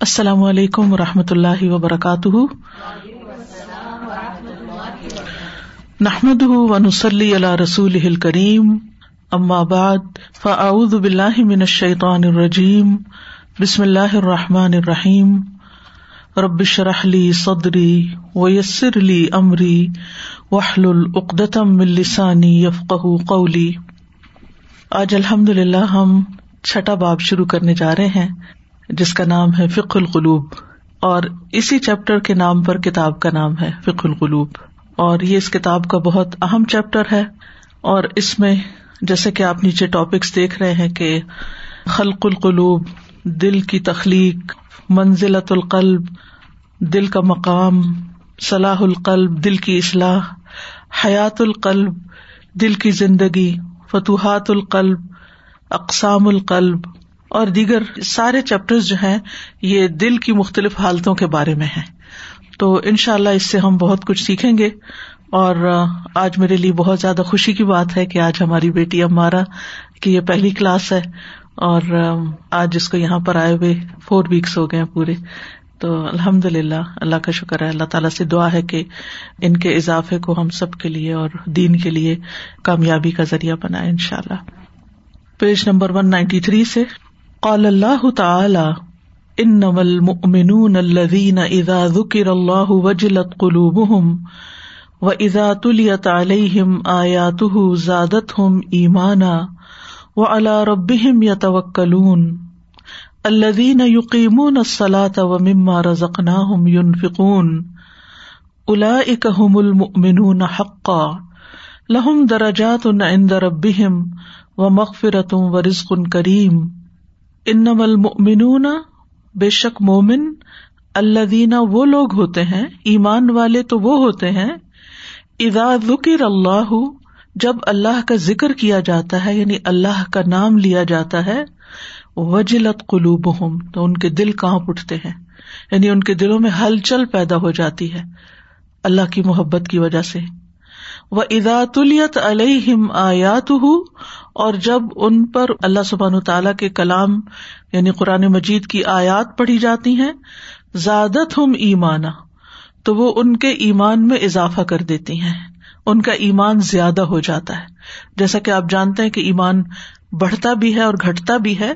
السلام علیکم و رحمۃ اللہ وبرکاتہ۔ نحمد ونسلی علی رسول کریم بعد، فاعوذ باللہ من الشیطان الرجیم۔ بسم اللہ الرحمٰن الرحیم۔ ربش رحلی صدری ویسر علی عمری وحل العقدم السانی یفق قولی۔ آج الحمد للہ ہم چھٹا باب شروع کرنے جا رہے ہیں۔ جس کا نام ہے فک القلوب، اور اسی چیپٹر کے نام پر کتاب کا نام ہے فک القلوب۔ اور یہ اس کتاب کا بہت اہم چیپٹر ہے۔ اور اس میں جیسے کہ آپ نیچے ٹاپکس دیکھ رہے ہیں کہ خلق القلوب، دل کی تخلیق منزلت القلب، دل کا مقام، صلاح القلب، دل کی اصلاح، حیات القلب، دل کی زندگی، فتوحات القلب، اقسام القلب۔ اور دیگر سارے چیپٹر جو ہیں، یہ دل کی مختلف حالتوں کے بارے میں ہیں۔ تو ان شاء اللہ اس سے ہم بہت کچھ سیکھیں گے۔ اور آج میرے لیے بہت زیادہ خوشی کی بات ہے کہ آج ہماری بیٹی امارا کی یہ پہلی کلاس ہے۔ اور آج اس کو یہاں پر آئے ہوئے فور ویکس ہو گئے پورے۔ تو الحمد للہ اللہ کا شکر ہے۔ اللہ تعالیٰ سے دعا ہے کہ ان کے اضافے کو ہم سب کے لیے اور دین کے لیے کامیابی کا ذریعہ بنائے ان شاء اللہ page number one ninety three سے۔ قال اللہ تعالی، انما المؤمنون الذين اذا ذكر الله وجلت قلوبهم واذا تليت عليهم اياته زادتهم ايمانا وعلى ربهم يتوكلون الذين يقيمون الصلاة ومما رزقناهم ينفقون اولئك هم المؤمنون حقا، لهم درجات عند ربهم ومغفرة ورزق كريم انم المؤمنون، بے شک مومن اللہ دینا وہ لوگ ہوتے ہیں، ایمان والے تو وہ ہوتے ہیں ادا ذکر اللہ، جب اللہ کا ذکر کیا جاتا ہے یعنی اللہ کا نام لیا جاتا ہے، وجلت قلوب تو ان کے دل کہاں اٹھتے ہیں یعنی ان کے دلوں میں ہلچل پیدا ہو جاتی ہے، اللہ کی محبت کی وجہ سے۔ وہ ادا تلیت علیہم آیات اور جب ان پر اللہ سبحان تعالیٰ کے کلام یعنی قرآن مجید کی آیات پڑھی جاتی ہیں زیادت ہم ایمانا، تو وہ ان کے ایمان میں اضافہ کر دیتی ہیں۔ ان کا ایمان زیادہ ہو جاتا ہے۔ جیسا کہ آپ جانتے ہیں کہ ایمان بڑھتا بھی ہے اور گھٹتا بھی ہے،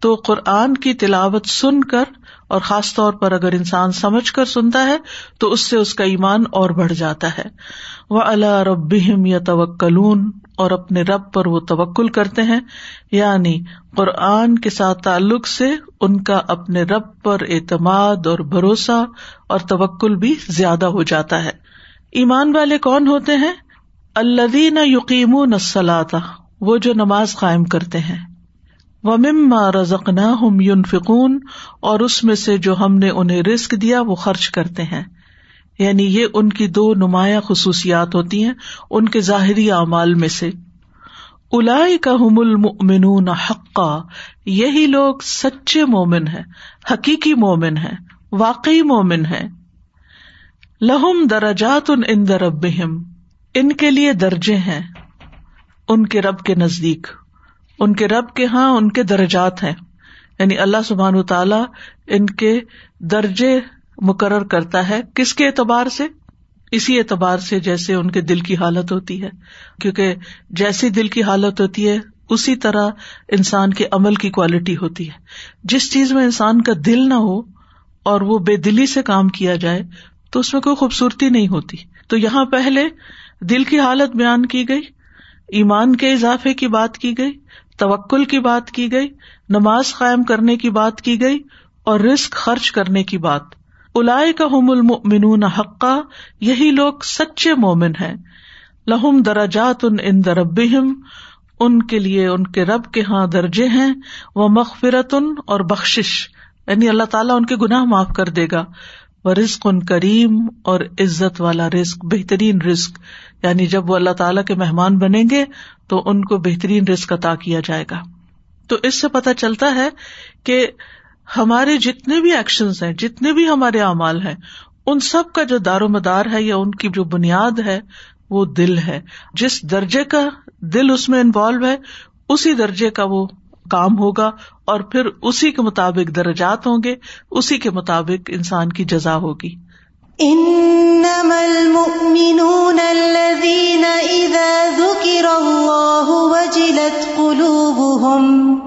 تو قرآن کی تلاوت سن کر اور خاص طور پر اگر انسان سمجھ کر سنتا ہے، تو اس سے اس کا ایمان اور بڑھ جاتا ہے۔ وہ اللہ رب یا توکلون اور اپنے رب پر وہ توکل کرتے ہیں یعنی قرآن کے ساتھ تعلق سے ان کا اپنے رب پر اعتماد اور بھروسہ اور توکل بھی زیادہ ہو جاتا ہے۔ ایمان والے کون ہوتے ہیں؟ الدین یقین نسلاتا وہ جو نماز قائم کرتے ہیں۔ وہ مما رزق نہ ہم یون فکون اور اس میں سے جو ہم نے انہیں رسک دیا، وہ خرچ کرتے ہیں۔ یعنی یہ ان کی دو نمایاں خصوصیات ہوتی ہیں ان کے ظاہری اعمال میں سے۔ الا کا حم حقا، یہی لوگ سچے مومن ہے حقیقی مومن ہے واقعی مومن ہے لہم درجات ان ان درب ان کے لیے درجے ہیں، ان کے رب کے نزدیک۔ ان کے رب کے ہاں ان کے درجات ہیں۔ یعنی اللہ سبحان تعالی ان کے درجے مقرر کرتا ہے کس کے اعتبار سے؟ اسی اعتبار سے جیسے ان کے دل کی حالت ہوتی ہے۔ کیونکہ جیسی دل کی حالت ہوتی ہے، اسی طرح انسان کے عمل کی کوالٹی ہوتی ہے۔ جس چیز میں انسان کا دل نہ ہو اور وہ بے دلی سے کام کیا جائے، تو اس میں کوئی خوبصورتی نہیں ہوتی۔ تو یہاں پہلے دل کی حالت بیان کی گئی، ایمان کے اضافے کی بات کی گئی، توکل کی بات کی گئی، نماز قائم کرنے کی بات کی گئی اور رسک خرچ کرنے کی بات۔ الاائے کا حم المن حقہ یہی لوگ سچے مومن ہیں۔ لہم دراجات ان ان درب ان کے لیے ان کے رب کے ہاں درجے ہیں۔ وہ مغفرت ان اور بخش یعنی اللہ تعالیٰ ان کے گناہ معاف کر دے گا۔ وہ رزق ان کریم اور عزت والا رزق، بہترین رزق۔ یعنی جب وہ اللہ تعالیٰ کے مہمان بنیں گے، تو ان کو بہترین رزق عطا کیا جائے گا۔ تو اس سے پتہ چلتا ہے کہ ہمارے جتنے بھی ایکشن ہیں، جتنے بھی ہمارے اعمال ہیں، ان سب کا جو دار و مدار ہے یا ان کی جو بنیاد ہے، وہ دل ہے۔ جس درجے کا دل اس میں انوالو ہے، اسی درجے کا وہ کام ہوگا اور پھر اسی کے مطابق درجات ہوں گے، اسی کے مطابق انسان کی جزا ہوگی۔ انما المؤمنون الذين اذا ذكر الله وجلت قلوبهم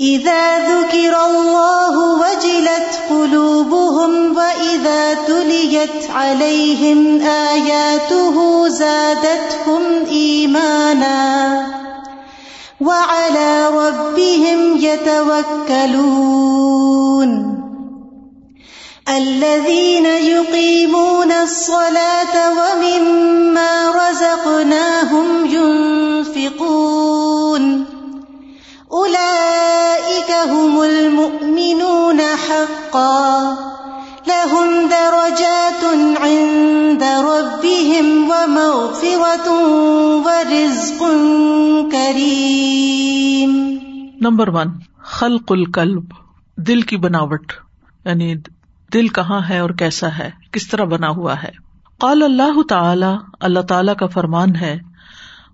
اذا ذكر الله وجلت قلوبهم واذا تليت عليهم اياته زادتهم ايمانا وعلى ربهم يتوكلون الذين يقيمون الصلاة ومما رزقناهم ينفقون أولئك هم المؤمنون حقا. لهم درجات عند ربهم ومغفرة ورزق كريم. نمبر ون خلق القلب، دل کی بناوٹ یعنی دل کہاں ہے اور کیسا ہے، کس طرح بنا ہوا ہے۔ قال اللہ تعالی اللہ تعالی کا فرمان ہے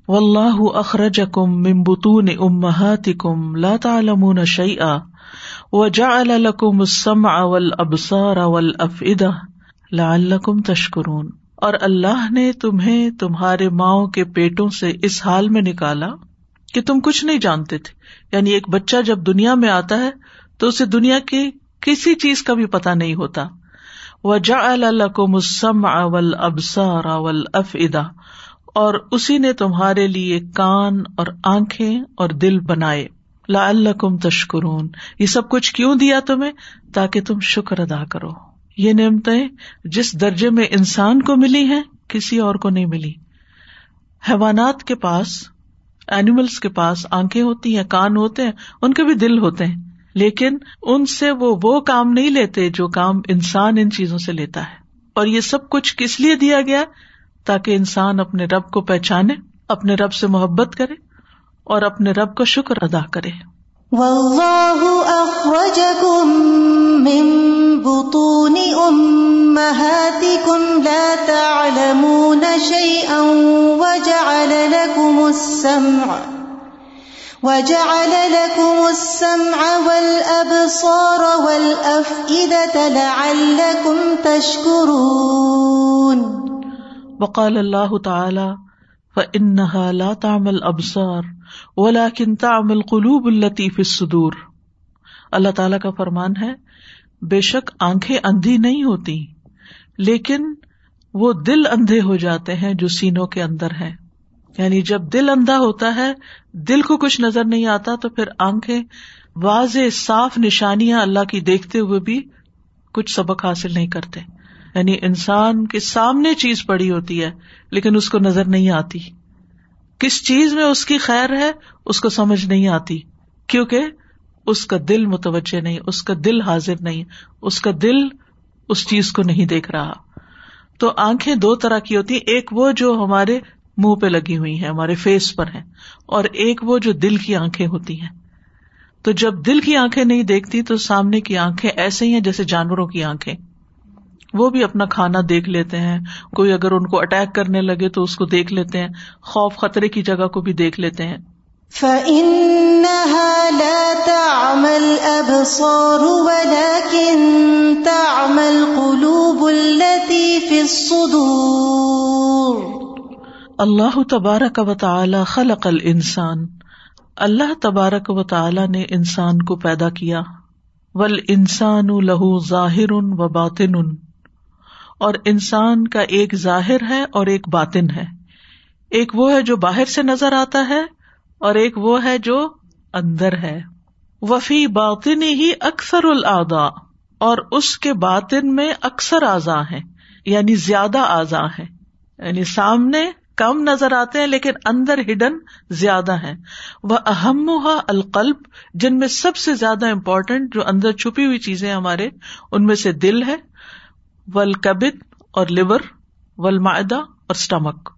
و اللہ اخرج کم ممبتون امہات کم لا تعلمون و جا الکم السم اول ابسار اول افدا لعلکم تشکرون۔ اور اللہ نے تمہیں تمہارے ماؤں کے پیٹوں سے اس حال میں نکالا کہ تم کچھ نہیں جانتے تھے۔ یعنی ایک بچہ جب دنیا میں آتا ہے تو اسے دنیا کی کسی چیز کا بھی پتا نہیں ہوتا۔ وہ جا کو مسم اول اور اسی نے تمہارے لیے کان اور آنکھیں اور دل بنائے۔ لا اللہ کم تشکرون۔ یہ سب کچھ کیوں دیا تمہیں؟ تاکہ تم شکر ادا کرو۔ یہ نعمتیں جس درجے میں انسان کو ملی ہیں، کسی اور کو نہیں ملی۔ حیوانات کے پاس اینیملس کے پاس آنکھیں ہوتی ہیں، کان ہوتے ہیں، ان کے بھی دل ہوتے ہیں۔ لیکن ان سے وہ وہ کام نہیں لیتے جو کام انسان ان چیزوں سے لیتا ہے۔ اور یہ سب کچھ کس لیے دیا گیا؟ تاکہ انسان اپنے رب کو پہچانے، اپنے رب سے محبت کرے اور اپنے رب کا شکر ادا کرے۔ واللہ اخرجكم من بطون امهاتكم لا تعلمون شيئا وجعل لكم السمع، وجعل لكم السمع والأبصار والأفئدة لعلكم تشكرون وقال الله تعالى فإنها لا تعمل أبصار ولكن تعمل قلوب التي في الصدور۔ اللہ تعالیٰ کا فرمان ہے، بے شک آنکھیں اندھی نہیں ہوتی، لیکن وہ دل اندھے ہو جاتے ہیں جو سینوں کے اندر ہے یعنی جب دل اندھا ہوتا ہے، دل کو کچھ نظر نہیں آتا، تو پھر آنکھیں واضح صاف نشانیاں اللہ کی دیکھتے ہوئے بھی کچھ سبق حاصل نہیں کرتے۔ یعنی انسان کے سامنے چیز پڑی ہوتی ہے، لیکن اس کو نظر نہیں آتی۔ کس چیز میں اس کی خیر ہے، اس کو سمجھ نہیں آتی۔ کیونکہ اس کا دل متوجہ نہیں، اس کا دل حاضر نہیں، اس کا دل اس چیز کو نہیں دیکھ رہا۔ تو آنکھیں دو طرح کی ہوتی ایک وہ جو ہمارے منہ پہ لگی ہوئی ہیں، ہمارے فیس پر ہیں، اور ایک وہ جو دل کی آنکھیں ہوتی ہیں۔ تو جب دل کی آنکھیں نہیں دیکھتی تو سامنے کی آنکھیں ایسے ہی ہیں جیسے جانوروں کی آنکھیں۔ وہ بھی اپنا کھانا دیکھ لیتے ہیں۔ کوئی اگر ان کو اٹیک کرنے لگے تو اس کو دیکھ لیتے ہیں۔ خوف خطرے کی جگہ کو بھی دیکھ لیتے ہیں۔ اللہ تبارک و تعالی خلق انسان اللہ تبارک و تعالی نے انسان کو پیدا کیا۔ ول انسان لہو ظاہر و باطن اور انسان کا ایک ظاہر ہے اور ایک باطن ہے۔ ایک وہ ہے جو باہر سے نظر آتا ہے اور ایک وہ ہے جو اندر ہے۔ وفی باطن ہی اکثر الادا اور اس کے باطن میں اکثر اعضا ہے یعنی زیادہ اعضا ہے یعنی سامنے کم نظر آتے ہیں لیکن اندر ہڈن زیادہ ہے وہ اہم القلب، جن میں سب سے زیادہ امپورٹینٹ جو اندر چھپی ہوئی چیزیں ہمارے، ان میں سے دل ہے۔ ولکبد اور لیور ول معدہ اور اسٹمک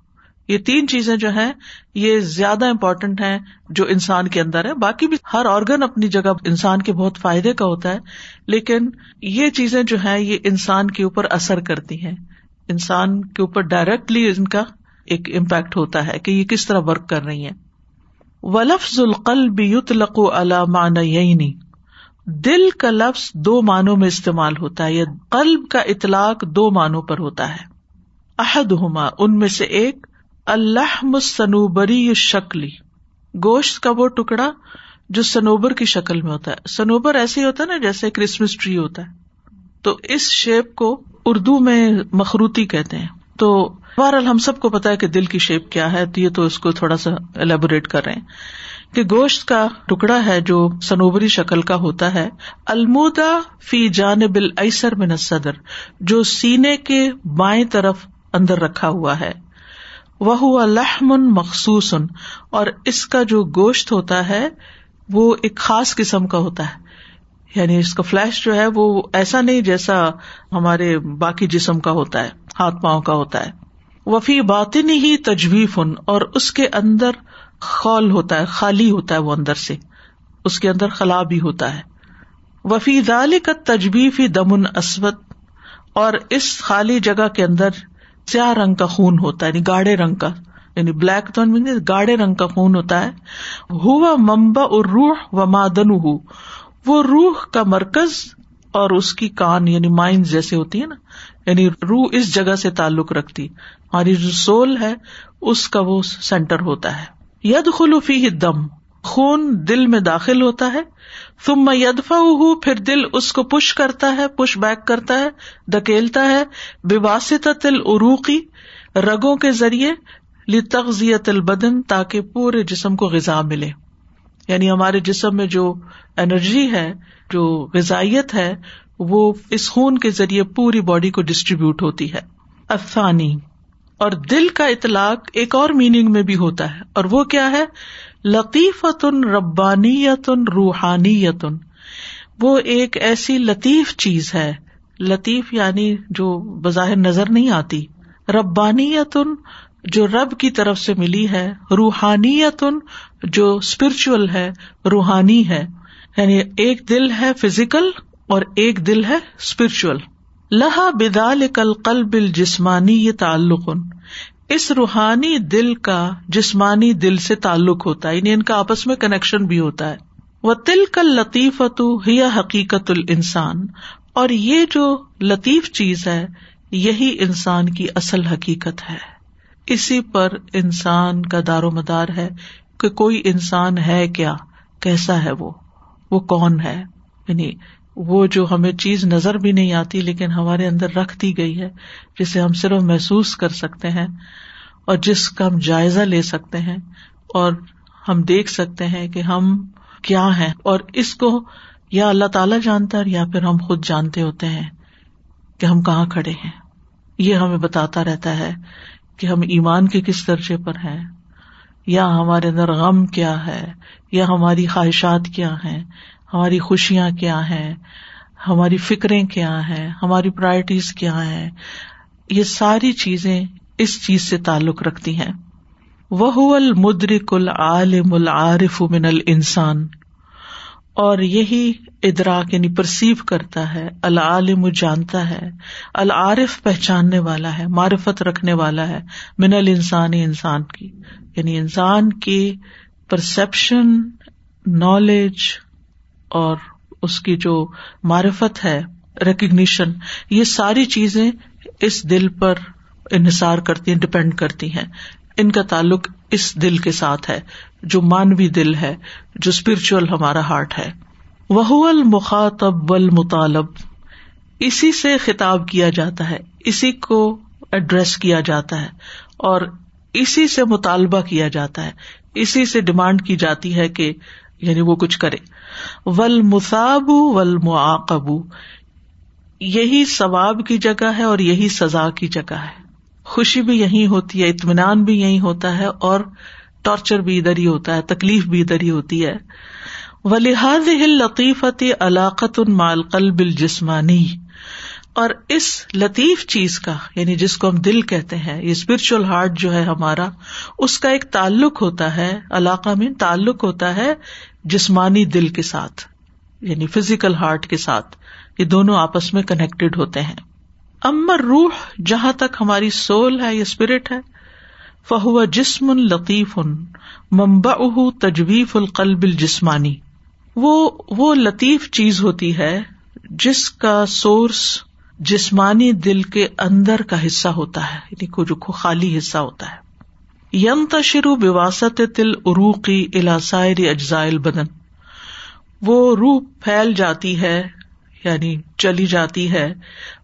یہ تین چیزیں جو ہیں، یہ زیادہ امپورٹینٹ ہیں جو انسان کے اندر ہے باقی بھی ہر آرگن اپنی جگہ انسان کے بہت فائدے کا ہوتا ہے، لیکن یہ چیزیں جو ہے یہ انسان کے اوپر اثر کرتی ہیں۔ انسان کے اوپر ڈائریکٹلی ان کا ایک امپیکٹ ہوتا ہے کہ یہ کس طرح ورک کر رہی ہیں۔ و لفظ القلب یطلق علی معنیین دل کا لفظ دو معنوں میں استعمال ہوتا ہے یا قلب کا اطلاق دو معنوں پر ہوتا ہے۔ احد ہما ان میں سے ایک اللہ سنوبری شکلی گوشت کا وہ ٹکڑا جو سنوبر کی شکل میں ہوتا ہے۔ سنوبر ایسے ہی ہوتا ہے نا جیسے کرسمس ٹری ہوتا ہے۔ تو اس شیپ کو اردو میں مخروتی کہتے ہیں۔ تو بہرحال ہم سب کو پتا ہے کہ دل کی شیپ کیا ہے، تو یہ تو اس کو تھوڑا سا ایلیبوریٹ کر رہے ہیں۔ کہ گوشت کا ٹکڑا ہے جو سنوبری شکل کا ہوتا ہے، المودا فی جان بل ایسر صدر جو سینے کے بائیں طرف اندر رکھا ہوا ہے۔ وہ لحمن مخصوص، اور اس کا جو گوشت ہوتا ہے، وہ ایک خاص قسم کا ہوتا ہے۔ یعنی اس کا فلیش جو ہے، وہ ایسا نہیں جیسا ہمارے باقی جسم کا ہوتا ہے، ہاتھ پاؤں کا ہوتا ہے۔ وفی باطن ہی تجویف ان اور اس کے اندر خول ہوتا ہے، خالی ہوتا ہے وہ اندر سے۔ اس کے اندر خلا بھی ہوتا ہے۔ وفی دال کا تجویف ہی دمن اسود، اور اس خالی جگہ کے اندر سیاہ رنگ کا خون ہوتا ہے یعنی گاڑے رنگ کا یعنی بلیک تو گاڑے رنگ کا خون ہوتا ہے۔ ہوا ممبا اور روح و مادن ہو وہ روح کا مرکز اور اس کی کان یعنی مائنڈ جیسے ہوتی ہے نا یعنی روح اس جگہ سے تعلق رکھتی۔ ہماری جو سول ہے، اس کا وہ سینٹر ہوتا ہے۔ ید خلوفی دم خون دل میں داخل ہوتا ہے تم میں یدفا ہوں پھر دل اس کو پش کرتا ہے، پش بیک کرتا ہے ڈکیلتا ہے بےواسط تل عروقی رگوں کے ذریعے، لتغذیت البدن، تاکہ پورے جسم کو غذا ملے۔ یعنی ہمارے جسم میں جو انرجی ہے، جو غذائیت ہے، وہ اس خون کے ذریعے پوری باڈی کو ڈسٹریبیوٹ ہوتی ہے۔ افسانی اور دل کا اطلاق ایک اور میننگ میں بھی ہوتا ہے۔ اور وہ کیا ہے؟ لطیفتن ربانی یتن روحانی یتن وہ ایک ایسی لطیف چیز ہے۔ لطیف یعنی جو بظاہر نظر نہیں آتی۔ ربانی یتن جو رب کی طرف سے ملی ہے۔ روحانی یتن جو اسپرچل ہے، روحانی ہے۔ یعنی ایک دل ہے فزیکل اور ایک دل ہے اسپرچل لہا بدال کل قل بل جسمانی یہ تعلق اس روحانی دل کا جسمانی دل سے تعلق ہوتا ہے یعنی ان کا آپس میں کنیکشن بھی ہوتا ہے۔ وہ تل کل لطیف حقیقت ال انسان اور یہ جو لطیف چیز ہے، یہی انسان کی اصل حقیقت ہے۔ اسی پر انسان کا دار و مدار ہے کہ کوئی انسان ہے کیا، کیسا ہے وہ؟ وہ کون ہے؟ یعنی وہ جو ہمیں چیز نظر بھی نہیں آتی لیکن ہمارے اندر رکھ دی گئی ہے، جسے ہم صرف محسوس کر سکتے ہیں اور جس کا ہم جائزہ لے سکتے ہیں اور ہم دیکھ سکتے ہیں کہ ہم کیا ہیں۔ اور اس کو یا اللہ تعالی جانتا ہے یا پھر ہم خود جانتے ہوتے ہیں کہ ہم کہاں کھڑے ہیں۔ یہ ہمیں بتاتا رہتا ہے کہ ہم ایمان کے کس درجے پر ہیں، یا ہمارے اندر غم کیا ہے، یا ہماری خواہشات کیا ہیں ہماری خوشیاں کیا ہیں، ہماری فکریں کیا ہیں، ہماری پرائرٹیز کیا ہیں۔ یہ ساری چیزیں اس چیز سے تعلق رکھتی ہیں۔ وہ المدرک العالم العارف من الانسان اور یہی ادراک یعنی پرسیو کرتا ہے، العالم جانتا ہے، العارف پہچاننے والا ہے، معرفت رکھنے والا ہے من الانسان انسان کی۔ یعنی انسان کی پرسپشن نالج اور اس کی جو معرفت ہے ریکگنیشن یہ ساری چیزیں اس دل پر انحصار کرتی ہیں ڈپینڈ کرتی ہیں۔ ان کا تعلق اس دل کے ساتھ ہے، جو مانوی دل ہے، جو اسپرچل ہمارا ہارٹ ہے۔ وہ المخاطب المطالب اسی سے خطاب کیا جاتا ہے، اسی کو ایڈریس کیا جاتا ہے، اور اسی سے مطالبہ کیا جاتا ہے۔ اسی سے ڈمانڈ کی جاتی ہے کہ یعنی وہ کچھ کرے۔ ول مساب ول معقبو یہی ثواب کی جگہ ہے اور یہی سزا کی جگہ ہے۔ خوشی بھی یہی ہوتی ہے، اطمینان بھی یہی ہوتا ہے اور ٹارچر بھی ادھر ہی ہوتا ہے، تکلیف بھی ادھر ہی ہوتی ہے۔ و لحاظ لطیفت علاقت مال قلب الجسمانی اور اس لطیف چیز کا یعنی جس کو ہم دل کہتے ہیں، یہ اسپرچل ہارٹ جو ہے ہمارا، اس کا ایک تعلق ہوتا ہے، علاقہ میں تعلق ہوتا ہے جسمانی دل کے ساتھ یعنی فزیکل ہارٹ کے ساتھ، یہ دونوں آپس میں کنیکٹڈ ہوتے ہیں۔ امر روح جہاں تک ہماری سول ہے، یا اسپرٹ ہے، فہو جسم لطیف ان ممبا تجویف القلب الجسمانی۔ وہ وہ لطیف چیز ہوتی ہے جس کا سورس جسمانی دل کے اندر کا حصہ ہوتا ہے یعنی کو جو خالی حصہ ہوتا ہے۔ یم تشرو بواسط تل عروقی الاسائری اجزائل بدن وہ روح پھیل جاتی ہے یعنی چلی جاتی ہے۔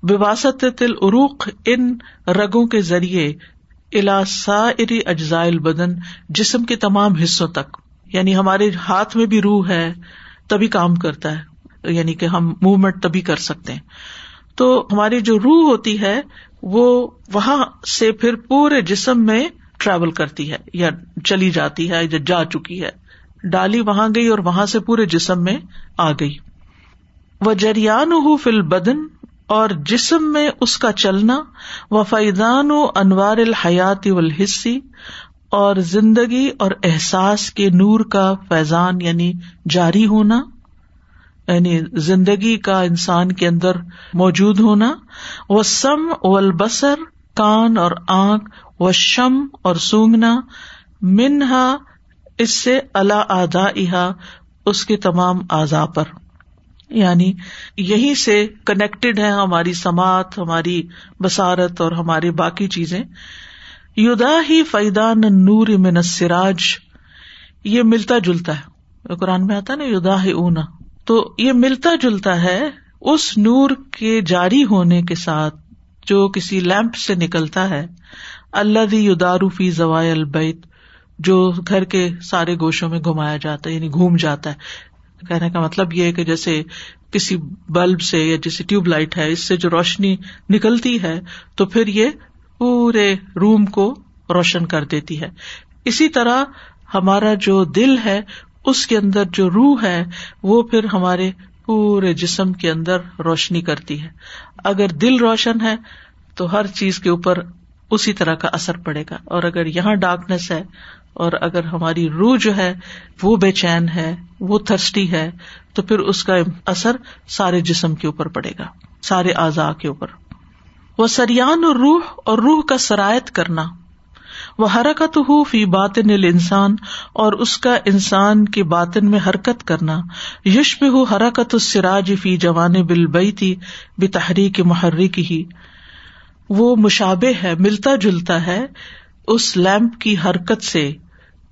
بواسط تل عروق ان رگوں کے ذریعے الاسائری اجزائل بدن جسم کے تمام حصوں تک۔ یعنی ہمارے ہاتھ میں بھی روح ہے، تبھی کام کرتا ہے۔ یعنی کہ ہم موومنٹ تبھی کر سکتے ہیں۔ تو ہماری جو روح ہوتی ہے وہ وہاں سے پھر پورے جسم میں ٹریول کرتی ہے یا چلی جاتی ہے، یا جا چکی ہے۔ ڈالی وہاں گئی اور وہاں سے پورے جسم میں آ گئی۔ وہ جریان ہو فل بدن اور جسم میں اس کا چلنا۔ و فیدان و انوار الحیات الحصی اور زندگی اور احساس کے نور کا فیضان یعنی جاری ہونا۔ یعنی زندگی کا انسان کے اندر موجود ہونا وہ سم و البسر کان اور آنکھ و شم اور سونگنا منہا، اس سے اللہ آدا اس کے تمام اعضا پر۔ یعنی یہی سے کنیکٹڈ ہے ہماری سماعت، ہماری بسارت اور ہماری باقی چیزیں۔ یودا ہی فیدان نور من سراج یہ ملتا جلتا ہے۔ قرآن میں آتا نا یودا ہی اونا تو یہ ملتا جلتا ہے اس نور کے جاری ہونے کے ساتھ جو کسی لیمپ سے نکلتا ہے۔ اللہ دی یدارو فی زوائے البیت، جو گھر کے سارے گوشوں میں گھمایا جاتا ہے یعنی گھوم جاتا ہے۔ کہنے کا مطلب یہ ہے کہ جیسے کسی بلب سے یا جیسے ٹیوب لائٹ ہے، اس سے جو روشنی نکلتی ہے، تو پھر یہ پورے روم کو روشن کر دیتی ہے۔ اسی طرح ہمارا جو دل ہے اس کے اندر جو روح ہے، وہ پھر ہمارے پورے جسم کے اندر روشنی کرتی ہے۔ اگر دل روشن ہے، تو ہر چیز کے اوپر اسی طرح کا اثر پڑے گا۔ اور اگر یہاں ڈارکنیس ہے، اور اگر ہماری روح جو ہے، وہ بے چین ہے، وہ تھرسٹی ہے، تو پھر اس کا اثر سارے جسم کے اوپر پڑے گا، سارے اعضاء کے اوپر۔ وہ سریان اور روح اور روح کا سرایت کرنا۔ وہ حرکت ہو فی باطن انسان اور اس کا انسان کے باطن میں حرکت کرنا۔ یشب ہو حرکت السراج فی جوان بل بیتی بے تحریک محرک ہی وہ مشابے ہے، ملتا جلتا ہے اس لیمپ کی حرکت سے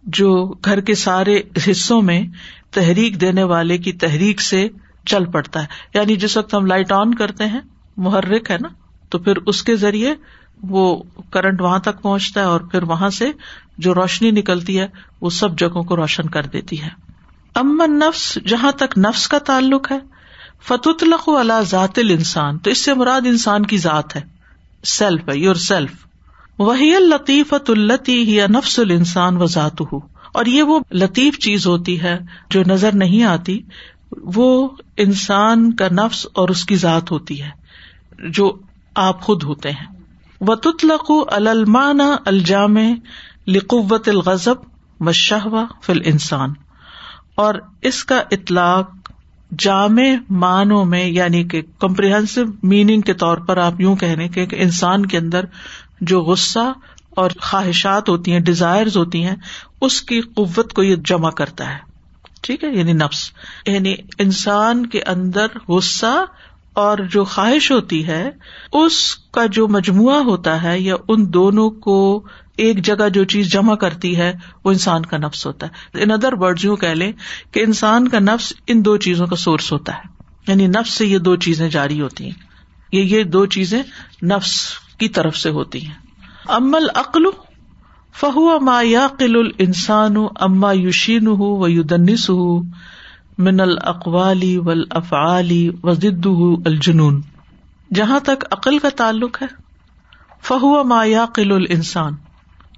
جو گھر کے سارے حصوں میں تحریک دینے والے کی تحریک سے چل پڑتا ہے۔ یعنی جس وقت ہم لائٹ آن کرتے ہیں، محرک ہے نا، تو پھر اس کے ذریعے وہ کرنٹ وہاں تک پہنچتا ہے اور پھر وہاں سے جو روشنی نکلتی ہے، وہ سب جگہوں کو روشن کر دیتی ہے۔ امن نفس جہاں تک نفس کا تعلق ہے فتح اللہ ذات انسان تو اس سے مراد انسان کی ذات ہے۔ سیلف ہے، یور سیلف۔ وہی لطیفت التی ہی نفس السان و ذات ہو اور یہ وہ لطیف چیز ہوتی ہے جو نظر نہیں آتی، وہ انسان کا نفس اور اس کی ذات ہوتی ہے، جو آپ خود ہوتے ہیں۔ و تطلق المانا الجام لقوت الغضب و شہوا فل انسان اور اس کا اطلاق جامع معنوں میں یعنی کہ کمپریہنس میننگ کے طور پر آپ یوں کہنے کہ انسان کے اندر جو غصہ اور خواہشات ہوتی ہیں ڈیزائر ہوتی ہیں، اس کی قوت کو یہ جمع کرتا ہے۔ ٹھیک ہے؟ یعنی نفس یعنی انسان کے اندر غصہ اور جو خواہش ہوتی ہے، اس کا جو مجموعہ ہوتا ہے یا ان دونوں کو ایک جگہ جو چیز جمع کرتی ہے، وہ انسان کا نفس ہوتا ہے۔ ان ادر ورڈ یوں کہہ لیں کہ انسان کا نفس ان دو چیزوں کا سورس ہوتا ہے۔ یعنی نفس سے یہ دو چیزیں جاری ہوتی ہیں۔ یہ یہ دو چیزیں نفس کی طرف سے ہوتی ہیں۔ امل عقل فہو ما یا قل انسان اما یوشین ہُو و یودنس ہُو من القوالی ول افعلی وزد الجنون۔ جہاں تک عقل کا تعلق ہے، فہو ما یا قل انسان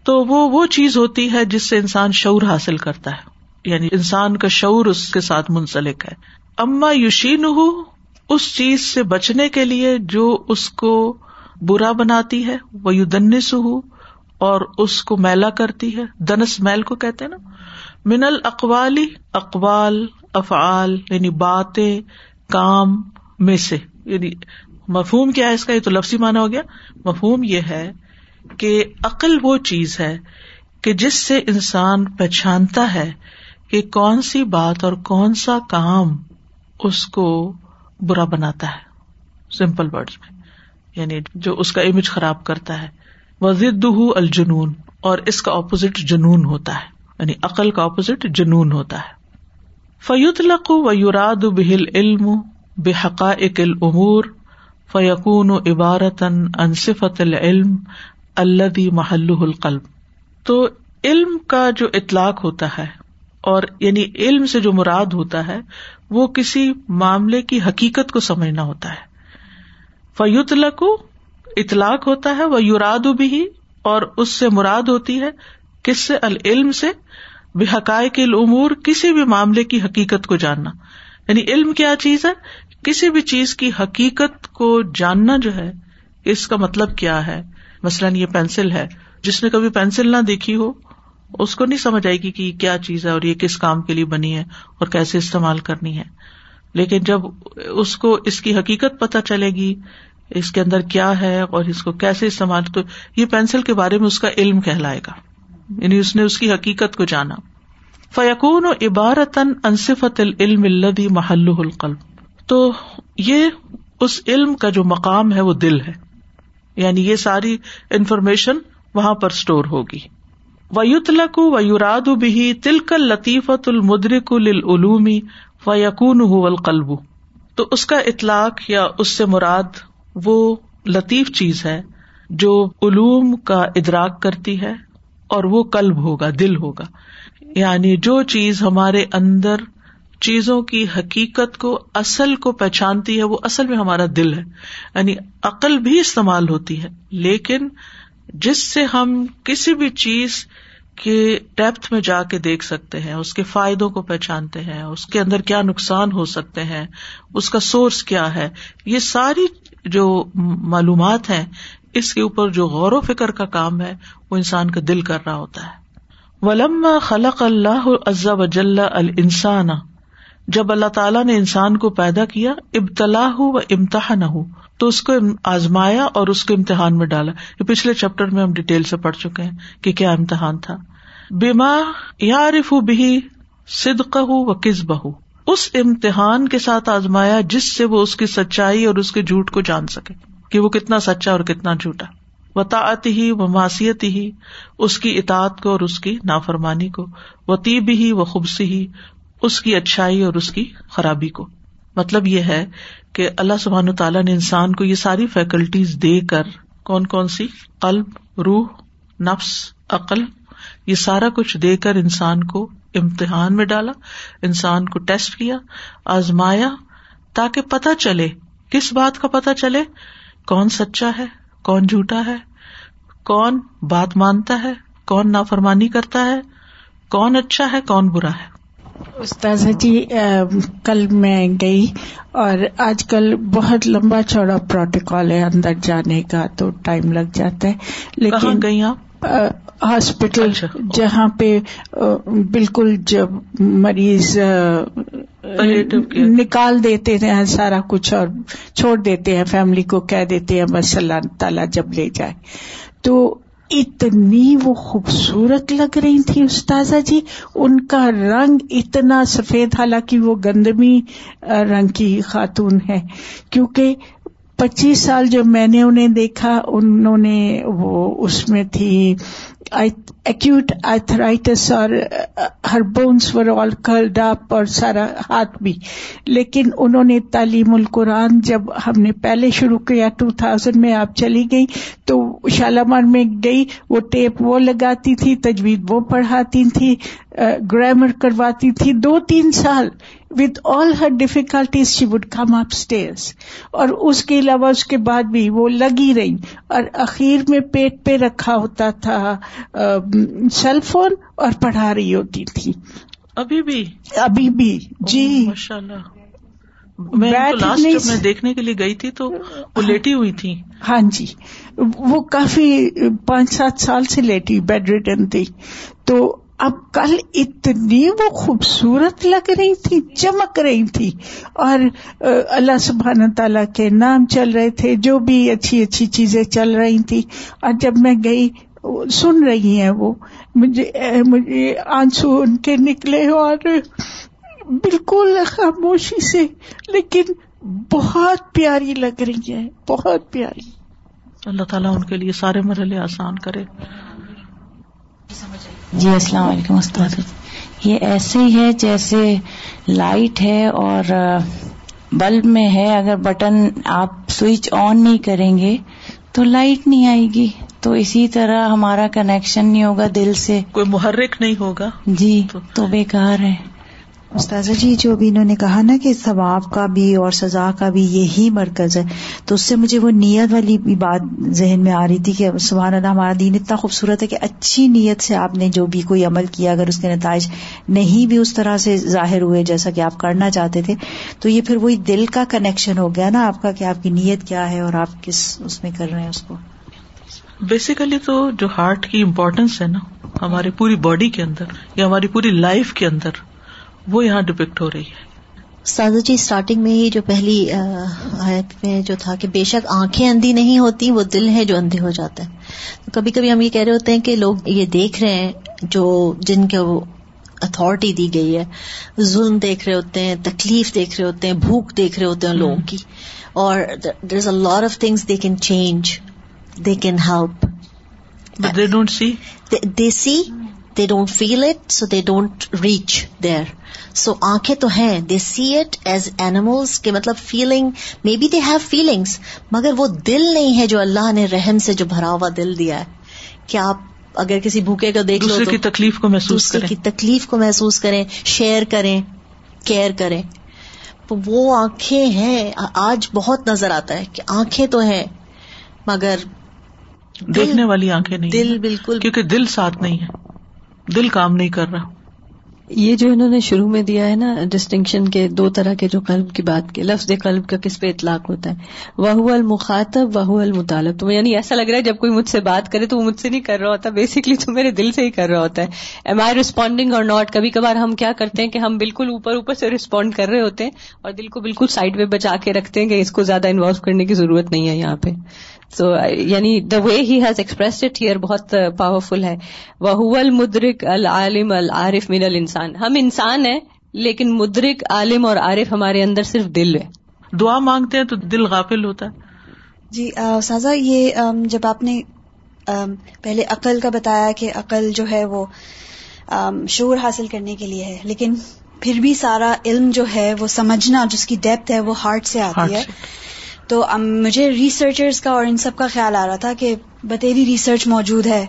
تو وہ وہ چیز ہوتی ہے جس سے انسان شعور حاصل کرتا ہے۔ یعنی انسان کا شعور اس کے ساتھ منسلک ہے۔ اما یوشین ہو اس چیز سے بچنے کے لیے جو اس کو برا بناتی ہے وہ یو دنس ہو اور اس کو میلا کرتی ہے۔ دنس میل کو کہتے نا۔ من الاقوالی، اقوال افعال یعنی باتیں، کام میں سے یعنی مفہوم کیا ہے اس کا؟ یہ تو لفظی مانا ہو گیا۔ مفہوم یہ ہے کہ عقل وہ چیز ہے کہ جس سے انسان پہچانتا ہے کہ کون سی بات اور کون سا کام اس کو برا بناتا ہے۔ سمپل ورڈ میں یعنی جو اس کا امیج خراب کرتا ہے۔ وزد الجنون، اور اس کا اپوزٹ جنون ہوتا ہے۔ یعنی عقل کا اپوزٹ جنون ہوتا ہے۔ فیوت لق و یوراد بہل علم بے حقائق العمور فیقون و عبارتن انصفت العلم اللہ محل القلب۔ تو علم کا جو اطلاق ہوتا ہے اور یعنی علم سے جو مراد ہوتا ہے، وہ کسی معاملے کی حقیقت کو سمجھنا ہوتا ہے۔ فیوت لکو اطلاق ہوتا ہے وہ یوراد بھی اور اس سے مراد ہوتی ہے، کس سے؟ العلم سے۔ بے حقائق العمور کسی بھی معاملے کی حقیقت کو جاننا۔ یعنی علم کیا چیز ہے؟ کسی بھی چیز کی حقیقت کو جاننا جو ہے، اس کا مطلب کیا ہے؟ مثلاً یہ پینسل ہے۔ جس نے کبھی پینسل نہ دیکھی ہو، اس کو نہیں سمجھ آئے گی کہ یہ کیا چیز ہے اور یہ کس کام کے لیے بنی ہے اور کیسے استعمال کرنی ہے۔ لیکن جب اس کو اس کی حقیقت پتہ چلے گی، اس کے اندر کیا ہے اور اس کو کیسے استعمال، تو یہ پینسل کے بارے میں اس کا علم کہلائے گا۔ یعنی اس نے اس کی حقیقت کو جانا۔ فیقون و عبارتن انصفت العلم الدی محل القلب۔ تو یہ اس علم کا جو مقام ہے وہ دل ہے۔ یعنی یہ ساری انفارمیشن وہاں پر اسٹور ہوگی۔ ویتلک و یوراد بھی تلکل لطیفت المدرک العلومی و یقون القلب۔ تو اس کا اطلاق یا اس سے مراد وہ لطیف چیز ہے جو علوم کا ادراک کرتی ہے۔ اور وہ کلب ہوگا، دل ہوگا۔ یعنی جو چیز ہمارے اندر چیزوں کی حقیقت کو، اصل کو پہچانتی ہے، وہ اصل میں ہمارا دل ہے۔ یعنی عقل بھی استعمال ہوتی ہے، لیکن جس سے ہم کسی بھی چیز کے ڈیپتھ میں جا کے دیکھ سکتے ہیں، اس کے فائدوں کو پہچانتے ہیں، اس کے اندر کیا نقصان ہو سکتے ہیں، اس کا سورس کیا ہے، یہ ساری جو معلومات ہیں اس کے اوپر جو غور و فکر کا کام ہے، وہ انسان کا دل کر رہا ہوتا ہے۔ ولم خلق اللہ عزا وجل السان جب اللہ تعالیٰ نے انسان کو پیدا کیا ابتلا ہو و امتحان ہو تو اس کو آزمایا اور اس کو امتحان میں ڈالا۔ یہ پچھلے چیپٹر میں ہم ڈیٹیل سے پڑھ چکے ہیں کہ کیا امتحان تھا۔ بیما یارف بھی صدق ہو و کس بہ اس امتحان کے ساتھ آزمایا جس سے وہ اس کی سچائی اور اس کے جھوٹ کو جان سکے۔ کہ وہ کتنا سچا اور کتنا جھوٹا۔ وطاعت ہی و معاشیت ہی، اس کی اطاعت کو اور اس کی نافرمانی کو۔ وطیب ہی و خوبصی ہی، اس کی اچھائی اور اس کی خرابی کو۔ مطلب یہ ہے کہ اللہ سبحان تعالیٰ نے انسان کو یہ ساری فیکلٹیز دے کر کون کون سی؟ قلب، روح، نفس، عقل، یہ سارا کچھ دے کر انسان کو امتحان میں ڈالا، انسان کو ٹیسٹ کیا، آزمایا، تاکہ پتا چلے، کس بات کا پتا چلے؟ کون سچا ہے کون جھوٹا ہے کون بات مانتا ہے کون نافرمانی کرتا ہے کون اچھا ہے کون برا ہے۔ استاذ جی کل میں گئی اور آج کل بہت لمبا چوڑا پروٹوکال ہے اندر جانے کا تو ٹائم لگ جاتا ہے لیکن گئی آپ؟ ہاسپٹل اچھا۔ جہاں پہ بالکل جب مریض نکال دیتے ہیں سارا کچھ اور چھوڑ دیتے ہیں فیملی کو کہہ دیتے ہیں بس اللہ تعالیٰ جب لے جائے۔ تو اتنی وہ خوبصورت لگ رہی تھی استاذہ جی۔ ان کا رنگ اتنا سفید حالانکہ وہ گندمی رنگ کی خاتون ہے۔ کیونکہ پچیس سال جب میں نے انہیں دیکھا انہوں نے وہ اس میں تھی ایکوٹ آئتھرائٹس اور ہر بونس ور آل کرڈ اپ اور سارا ہاتھ بھی لیکن انہوں نے تعلیم القرآن جب ہم نے پہلے شروع کیا ٹو تھاؤزینڈ میں آپ چلی گئی تو شالامار میں گئی وہ ٹیپ وہ لگاتی تھی تجوید وہ پڑھاتی تھی گرامر کرواتی تھی دو تین سال with all her difficulties she would come up stairs اور اس کے علاوہ اس کے بعد بھی وہ لگی رہی اور اخیر میں پیٹ پہ رکھا ہوتا تھا سیل فون اور پڑھا رہی ہوتی تھی۔ ابھی بھی؟ ابھی بھی جی۔ ماشاء اللہ میں دیکھنے کے لیے گئی تھی تو وہ لیٹی ہوئی تھی۔ ہاں جی وہ کافی پانچ سات سال سے لیٹی بیڈ ریٹن تھی۔ تو اب کل اتنی وہ خوبصورت لگ رہی تھی چمک رہی تھی۔ اور اللہ سبحان تعالیٰ کے نام چل رہے تھے جو بھی اچھی اچھی چیزیں چل رہی تھی۔ اور جب میں گئی سن رہی ہیں وہ۔ مجھے مجھے آنسو ان کے نکلے اور بالکل خاموشی سے لیکن بہت پیاری لگ رہی ہے بہت پیاری۔ اللہ تعالیٰ ان کے لیے سارے مرحلے آسان کرے۔ جی السلام علیکم استاد یہ ایسے ہی ہے جیسے لائٹ ہے اور بلب میں ہے۔ اگر بٹن آپ سوئچ آن نہیں کریں گے تو لائٹ نہیں آئے گی۔ تو اسی طرح ہمارا کنیکشن نہیں ہوگا دل سے۔ کوئی محرک نہیں ہوگا؟ جی تو بیکار ہے۔ استاذہ جی جو بھی انہوں نے کہا نا کہ ثواب کا بھی اور سزا کا بھی یہی مرکز ہے تو اس سے مجھے وہ نیت والی بھی بات ذہن میں آ رہی تھی کہ سبحان اللہ ہمارا دین اتنا خوبصورت ہے کہ اچھی نیت سے آپ نے جو بھی کوئی عمل کیا اگر اس کے نتائج نہیں بھی اس طرح سے ظاہر ہوئے جیسا کہ آپ کرنا چاہتے تھے تو یہ پھر وہی دل کا کنیکشن ہو گیا نا آپ کا کہ آپ کی نیت کیا ہے اور آپ کس اس میں کر رہے ہیں اس کو۔ بیسیکلی تو جو ہارٹ کی امپورٹینس ہے نا ہماری پوری باڈی کے اندر یا ہماری پوری لائف کے اندر وہ یہاں ڈپکٹ ہو رہی ہے۔ سادہ جی اسٹارٹنگ میں ہی جو پہلی آیت میں جو تھا کہ بے شک آنکھیں اندھی نہیں ہوتی وہ دل ہے جو اندھے ہو جاتا ہے تو کبھی کبھی ہم یہ کہہ رہے ہوتے ہیں کہ لوگ یہ دیکھ رہے ہیں جو جن کے وہ اتارٹی دی گئی ہے ظلم دیکھ رہے ہوتے ہیں تکلیف دیکھ رہے ہوتے ہیں بھوک دیکھ رہے ہوتے ہیں لوگوں کی۔ اور there is a lot of things they can change they can help they don't see they see they don't feel it so they don't reach there so آنکھیں تو ہیں they see it as animals کے مطلب feeling may be they have feelings مگر وہ دل نہیں ہے جو اللہ نے رحم سے جو بھرا ہوا دل دیا ہے کیا آپ اگر کسی بھوکے کو دیکھ لو کی تکلیف کو محسوس کریں کی تکلیف کو محسوس کریں شیئر کریں کیئر کریں تو وہ آنکھیں ہیں آج بہت نظر آتا ہے کہ آنکھیں تو ہیں مگر دیکھنے والی آنکھیں نہیں دل بالکل کیونکہ دل ساتھ نہیں ہے۔ دل کام نہیں کر رہا۔ یہ جو انہوں نے شروع میں دیا ہے نا ڈسٹنکشن کے دو طرح کے جو قلب کی بات کی، لفظ قلب کا کس پہ اطلاق ہوتا ہے؟ وہ المخاطب وہ المطالب۔ تو یعنی ایسا لگ رہا ہے جب کوئی مجھ سے بات کرے تو وہ مجھ سے نہیں کر رہا ہوتا بیسکلی تو میرے دل سے ہی کر رہا ہوتا ہے۔ Am I responding or not کبھی کبھار ہم کیا کرتے ہیں کہ ہم بالکل اوپر اوپر سے ریسپونڈ کر رہے ہوتے ہیں اور دل کو بالکل سائڈ پہ بچا کے رکھتے ہیں کہ اس کو زیادہ انوالو کرنے کی ضرورت نہیں ہے یہاں پہ۔ سو یعنی the way he has express it here بہت پاورفل ہے۔ وہ المدرک العالم العارف من الانسان ہم انسان ہیں لیکن مدرک عالم اور عارف ہمارے اندر صرف دل ہے۔ دعا مانگتے ہیں تو دل غافل ہوتا ہے۔ جی سازا یہ جب آپ نے پہلے عقل کا بتایا کہ عقل جو ہے وہ شعور حاصل کرنے کے لیے ہے لیکن پھر بھی سارا علم جو ہے وہ سمجھنا جس کی ڈیپتھ ہے وہ ہارٹ سے آتی ہے۔ تو مجھے ریسرچرز کا اور ان سب کا خیال آ رہا تھا کہ بتیری ریسرچ موجود ہے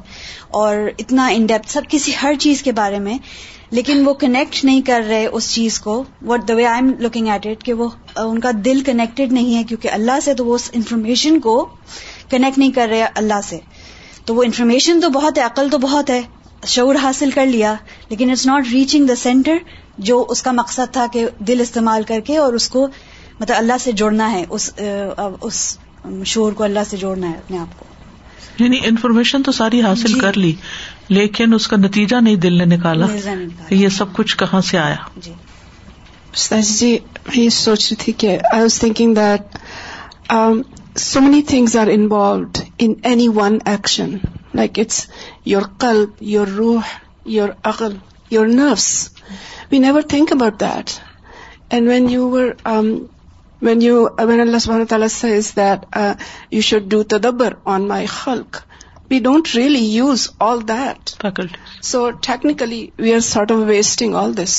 اور اتنا ان ڈیپتھ سب کسی ہر چیز کے بارے میں۔ لیکن وہ کنیکٹ نہیں کر رہے اس چیز کو. What the way I am looking at it کہ وہ ان کا دل کنیکٹڈ نہیں ہے کیونکہ اللہ سے تو وہ اس انفارمیشن کو کنیکٹ نہیں کر رہے اللہ سے. تو وہ انفارمیشن تو بہت ہے عقل تو بہت ہے شعور حاصل کر لیا لیکن it's not reaching the centre جو اس کا مقصد تھا کہ دل استعمال کر کے اور اس کو مطلب اللہ سے جوڑنا ہے اس اس شور کو اللہ سے جوڑنا ہے اپنے آپ کو. یعنی انفارمیشن تو ساری حاصل جی. کر لی۔ لیکن اس کا نتیجہ نہیں دل نے نکالا. یہ سب کچھ کہاں سے آیا؟ جی. جی میں یہ سوچ رہی تھی کہ I was thinking that so many things are involved in any one action like it's your قلب یور روح یور عقل your nerves we never think about that and when you were when Allah subhanahu wa ta'ala says that uh, you should do tadabbur on my khalq, we don't really use all that. So technically we are sort of wasting all this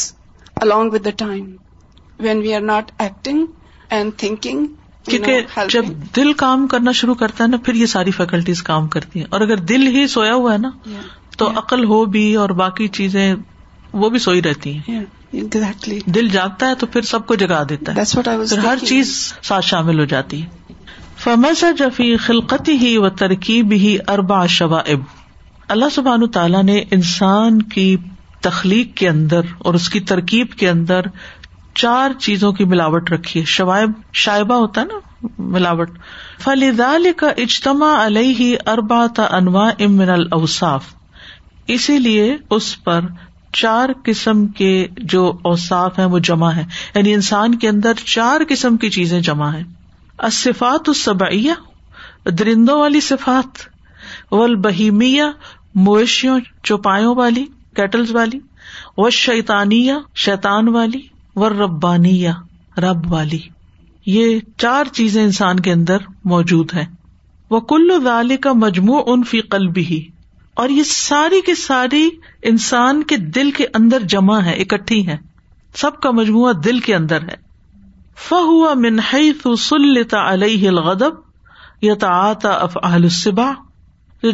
along with the time when we are not acting and thinking. کیونکہ جب دل کام کرنا شروع کرتا ہے نا پھر یہ ساری فیکلٹیز کام کرتی ہیں اور اگر دل ہی سویا ہوا ہے نا تو عقل ہو بھی اور باقی چیزیں وہ بھی سوئی رہتی ہیں exactly. دل جاگتا ہے تو پھر سب کو جگا دیتا ہے ہر چیز ساتھ شامل ہو جاتی ہے فمز جفی خلقتی ہی و ترکیب ہی اربا شوائب۔ اللہ سبحان تعالیٰ نے انسان کی تخلیق کے اندر اور اس کی ترکیب کے اندر چار چیزوں کی ملاوٹ رکھی ہے۔ شوائب، شائبہ ہوتا ہے نا ملاوٹ۔ فلیدال کا اجتماع علیہ اربا تا انواع امن الاوصاف اسی لیے اس پر چار قسم کے جو اوساف ہیں وہ جمع ہے یعنی انسان کے اندر چار قسم کی چیزیں جمع ہے اصفات السبعیہ، درندوں والی صفات، والبہیمیہ، مویشیوں، چوپایوں والی، کیٹلز والی و شیتانیہ شیتان والی و ربانیہ رب والی۔ یہ چار چیزیں انسان کے اندر موجود ہیں۔ وہ کل والی کا مجموع ان فی قلبی ہی اور یہ ساری کی ساری انسان کے دل کے اندر جمع ہے اکٹھی ہے سب کا مجموعہ دل کے اندر ہے۔ فہو منہی سلتا علیہ الغدب یا تعطا افعال الصبا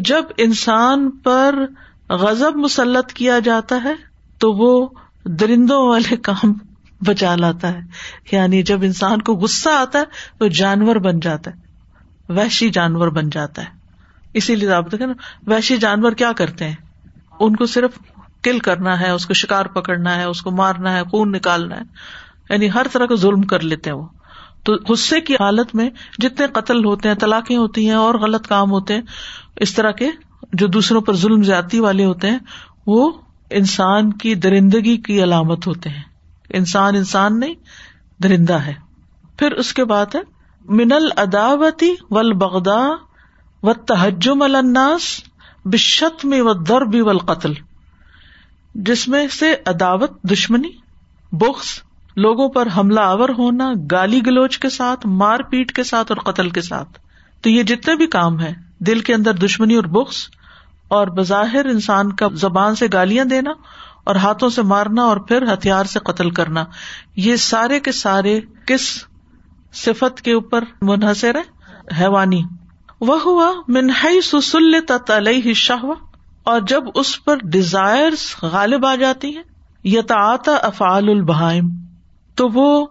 جب انسان پر غزب مسلط کیا جاتا ہے، تو وہ درندوں والے کام بچا لاتا ہے۔ یعنی جب انسان کو غصہ آتا ہے، تو جانور بن جاتا ہے۔ وحشی جانور بن جاتا ہے۔ اسی لیے آپ دیکھیں نا وحشی جانور کیا کرتے ہیں؟ ان کو صرف کل کرنا ہے، اس کو شکار پکڑنا ہے، اس کو مارنا ہے، خون نکالنا ہے۔ یعنی ہر طرح کا ظلم کر لیتے ہیں وہ۔ تو غصے کی حالت میں جتنے قتل ہوتے ہیں، طلاقیں ہوتی ہیں اور غلط کام ہوتے ہیں، اس طرح کے جو دوسروں پر ظلم زیادتی والے ہوتے ہیں، وہ انسان کی درندگی کی علامت ہوتے ہیں۔ انسان انسان نہیں، درندہ ہے۔ پھر اس کے بعد ہے منل اداوتی ول بغدا و تہجم الناس بشت میں و در بھی قتل جس میں سے عداوت، دشمنی بخس لوگوں پر حملہ آور ہونا، گالی گلوچ کے ساتھ، مار پیٹ کے ساتھ اور قتل کے ساتھ۔ تو یہ جتنے بھی کام ہے دل کے اندر دشمنی اور بخس اور بظاہر انسان کا زبان سے گالیاں دینا، اور ہاتھوں سے مارنا، اور پھر ہتھیار سے قتل کرنا۔ یہ سارے کے سارے کس صفت کے اوپر منحصر ہے حیوانی۔ وہ ہوا منہائی سسل تلئی شاہ اور جب اس پر ڈیزائر غالب آ جاتی ہیں یتا افعال البہائم۔ تو وہ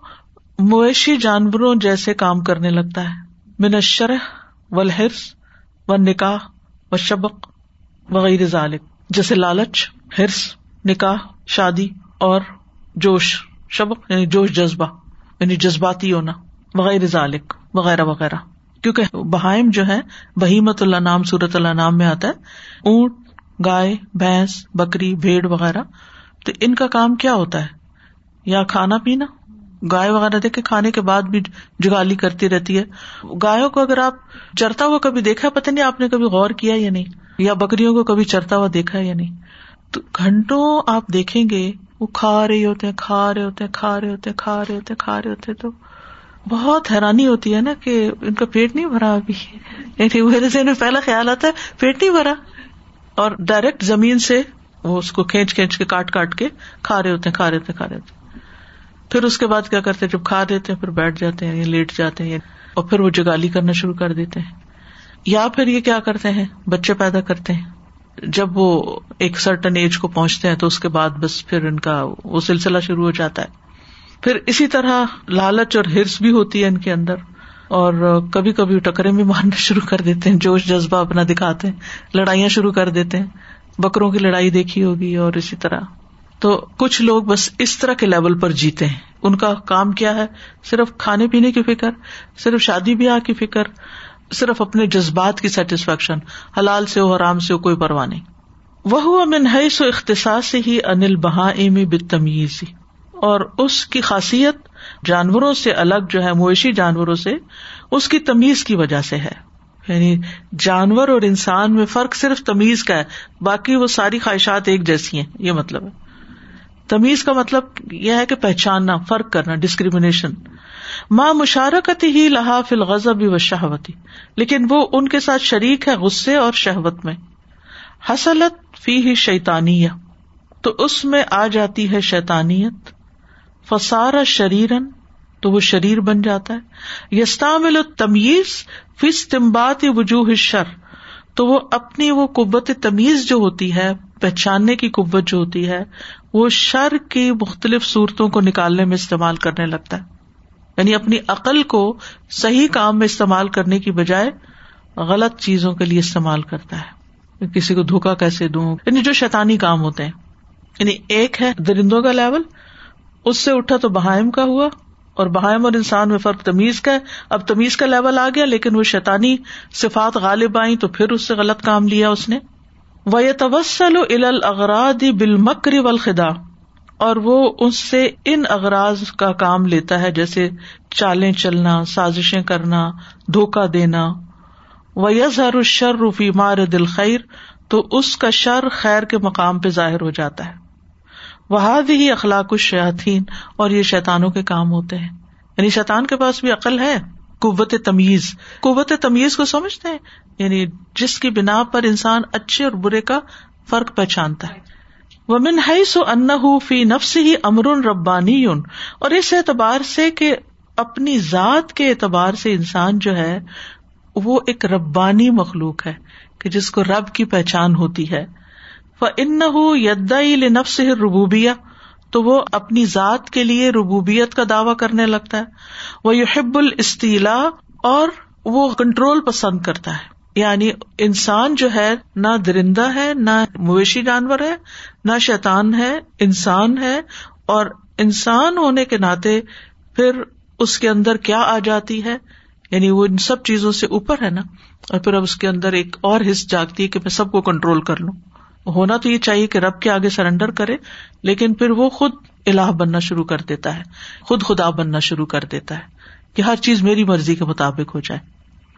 مویشی جانوروں جیسے کام کرنے لگتا ہے۔ منشرح ولحرس و نکاح و شبق وغیرہ ذالک جیسے لالچ ہرس نکاح، شادی اور جوش، شبق یعنی جوش جذبہ یعنی جذباتی ہونا وغیرہ ذالک وغیرہ وغیرہ۔ کیونکہ بہائم جو ہے بہیمت اللہ نام سورت اللہ نام میں آتا ہے۔ اونٹ، گائے، بھینس، بکری، بھیڑ، وغیرہ۔ تو ان کا کام کیا ہوتا ہے؟ یا کھانا پینا۔ گائے وغیرہ دیکھے کھانے کے بعد بھی جگالی کرتی رہتی ہے۔ گایوں کو اگر آپ چرتا ہوا کبھی دیکھا پتہ نہیں آپ نے کبھی غور کیا یا نہیں۔ یا بکریوں کو کبھی چرتا ہوا دیکھا یا نہیں۔ تو گھنٹوں آپ دیکھیں گے، وہ کھا رہے ہوتے ہیں، کھا رہے ہوتے ہیں، کھا رہے ہوتے کھا رہے ہوتے کھا رہے ہوتے تو بہت حیرانی ہوتی ہے نا کہ ان کا پیٹ نہیں بھرا ابھی۔ یعنی پہلا خیال آتا ہے، پیٹ نہیں بھرا۔ اور ڈائریکٹ زمین سے وہ اس کو کھینچ کھینچ کے کاٹ کاٹ کے کھا رہے ہوتے ہیں، کھا رہے ہوتے کھا رہے ہوتے پھر اس کے بعد کیا کرتے جب کھا دیتے ہیں، پھر بیٹھ جاتے ہیں، یا لیٹ جاتے ہیں، اور پھر وہ جگالی کرنا شروع کر دیتے ہیں۔ یا پھر یہ کیا کرتے ہیں؟ بچے پیدا کرتے ہیں۔ جب وہ ایک سرٹن ایج کو پہنچتے ہیں تو اس کے بعد بس پھر ان کا وہ سلسلہ شروع ہو جاتا ہے۔ پھر اسی طرح لالچ اور ہرس بھی ہوتی ہے ان کے اندر، اور کبھی کبھی ٹکرے بھی مارنا شروع کر دیتے ہیں، جوش جذبہ اپنا دکھاتے ہیں، لڑائیاں شروع کر دیتے ہیں۔ بکروں کی لڑائی دیکھی ہوگی اور اسی طرح۔ تو کچھ لوگ بس اس طرح کے لیول پر جیتے ہیں۔ ان کا کام کیا ہے؟ صرف کھانے پینے کی فکر، صرف شادی بیاہ کی فکر، صرف اپنے جذبات کی سیٹسفیکشن حلال سے ہو، حرام سے ہو، کوئی پرواہ نہیں۔ وہ منہائی سو اختصاص سے ہی انل بہا امی بدتمیزی اور اس کی خاصیت جانوروں سے الگ جو ہے، مویشی جانوروں سے، اس کی تمیز کی وجہ سے ہے۔ یعنی جانور اور انسان میں فرق صرف تمیز کا ہے، باقی وہ ساری خواہشات ایک جیسی ہیں، یہ مطلب ہے۔ تمیز کا مطلب یہ ہے کہ پہچاننا، فرق کرنا ڈسکریمنیشن ماں مشارکت ہی لحاف الغضب و شہوتی لیکن وہ ان کے ساتھ شریک ہے غصے اور شہوت میں. حسلت فی ہی شیتانی تو اس میں آ جاتی ہے شیتانیت فسارا شریرن تو وہ شریر بن جاتا ہے. یستعمل التمیز فی استمبات وجوہ شر تو وہ اپنی وہ قوت تمیز جو ہوتی ہے، پہچاننے کی قوت جو ہوتی ہے وہ شر کی مختلف صورتوں کو نکالنے میں استعمال کرنے لگتا ہے۔ یعنی اپنی عقل کو صحیح کام میں استعمال کرنے کی بجائے غلط چیزوں کے لیے استعمال کرتا ہے۔ کسی کو دھوکا کیسے دوں؟ یعنی جو شیتانی کام ہوتے ہیں۔ یعنی ایک ہے درندوں کا لیول، اس سے اٹھا تو بہائم کا ہوا، اور بہائم اور انسان میں فرق تمیز کا ہے۔ اب تمیز کا لیول آ گیا، لیکن وہ شیتانی صفات غالب آئی تو پھر اس سے غلط کام لیا اس نے۔ وہ توسل الاغراد بال مکری والخدا اور وہ اس سے ان اغراض کا کام لیتا ہے، جیسے چالیں چلنا، سازشیں کرنا دھوکا دینا۔ و یزہر شر مار دل خیر تو اس کا شر خیر کے مقام پہ ظاہر ہو جاتا ہے۔ وہاد ہی اخلاق الشیاطین اور یہ شیتانوں کے کام ہوتے ہیں۔ یعنی شیطان کے پاس بھی عقل ہے۔ قوت تمیز قوت تمیز کو سمجھتے ہیں؟ یعنی جس کی بنا پر انسان اچھے اور برے کا فرق پہچانتا ہے۔ وہ من سو ان فی نفس ہی امر ربانی اور اس اعتبار سے کہ اپنی ذات کے اعتبار سے انسان جو ہے، وہ ایک ربانی مخلوق ہے، کہ جس کو رب کی پہچان ہوتی ہے۔ وہ ان یدا نفس ربوبیا تو وہ اپنی ذات کے لیے ربوبیت کا دعوی کرنے لگتا ہے۔ وہ یحب الاستیلا اور وہ کنٹرول پسند کرتا ہے۔ یعنی انسان جو ہے، نہ درندہ ہے، نہ مویشی جانور ہے، نہ شیتان ہے، انسان ہے۔ اور انسان ہونے کے ناطے پھر اس کے اندر کیا آ جاتی ہے؟ یعنی وہ ان سب چیزوں سے اوپر ہے نا۔ اور پھر اب اس کے اندر ایک اور حص جاگتی ہے کہ میں سب کو کنٹرول کر لوں۔ ہونا تو یہ چاہیے کہ رب کے آگے سرینڈر کرے، لیکن پھر وہ خود الہ بننا شروع کر دیتا ہے، خود خدا بننا شروع کر دیتا ہے کہ ہر چیز میری مرضی کے مطابق ہو جائے۔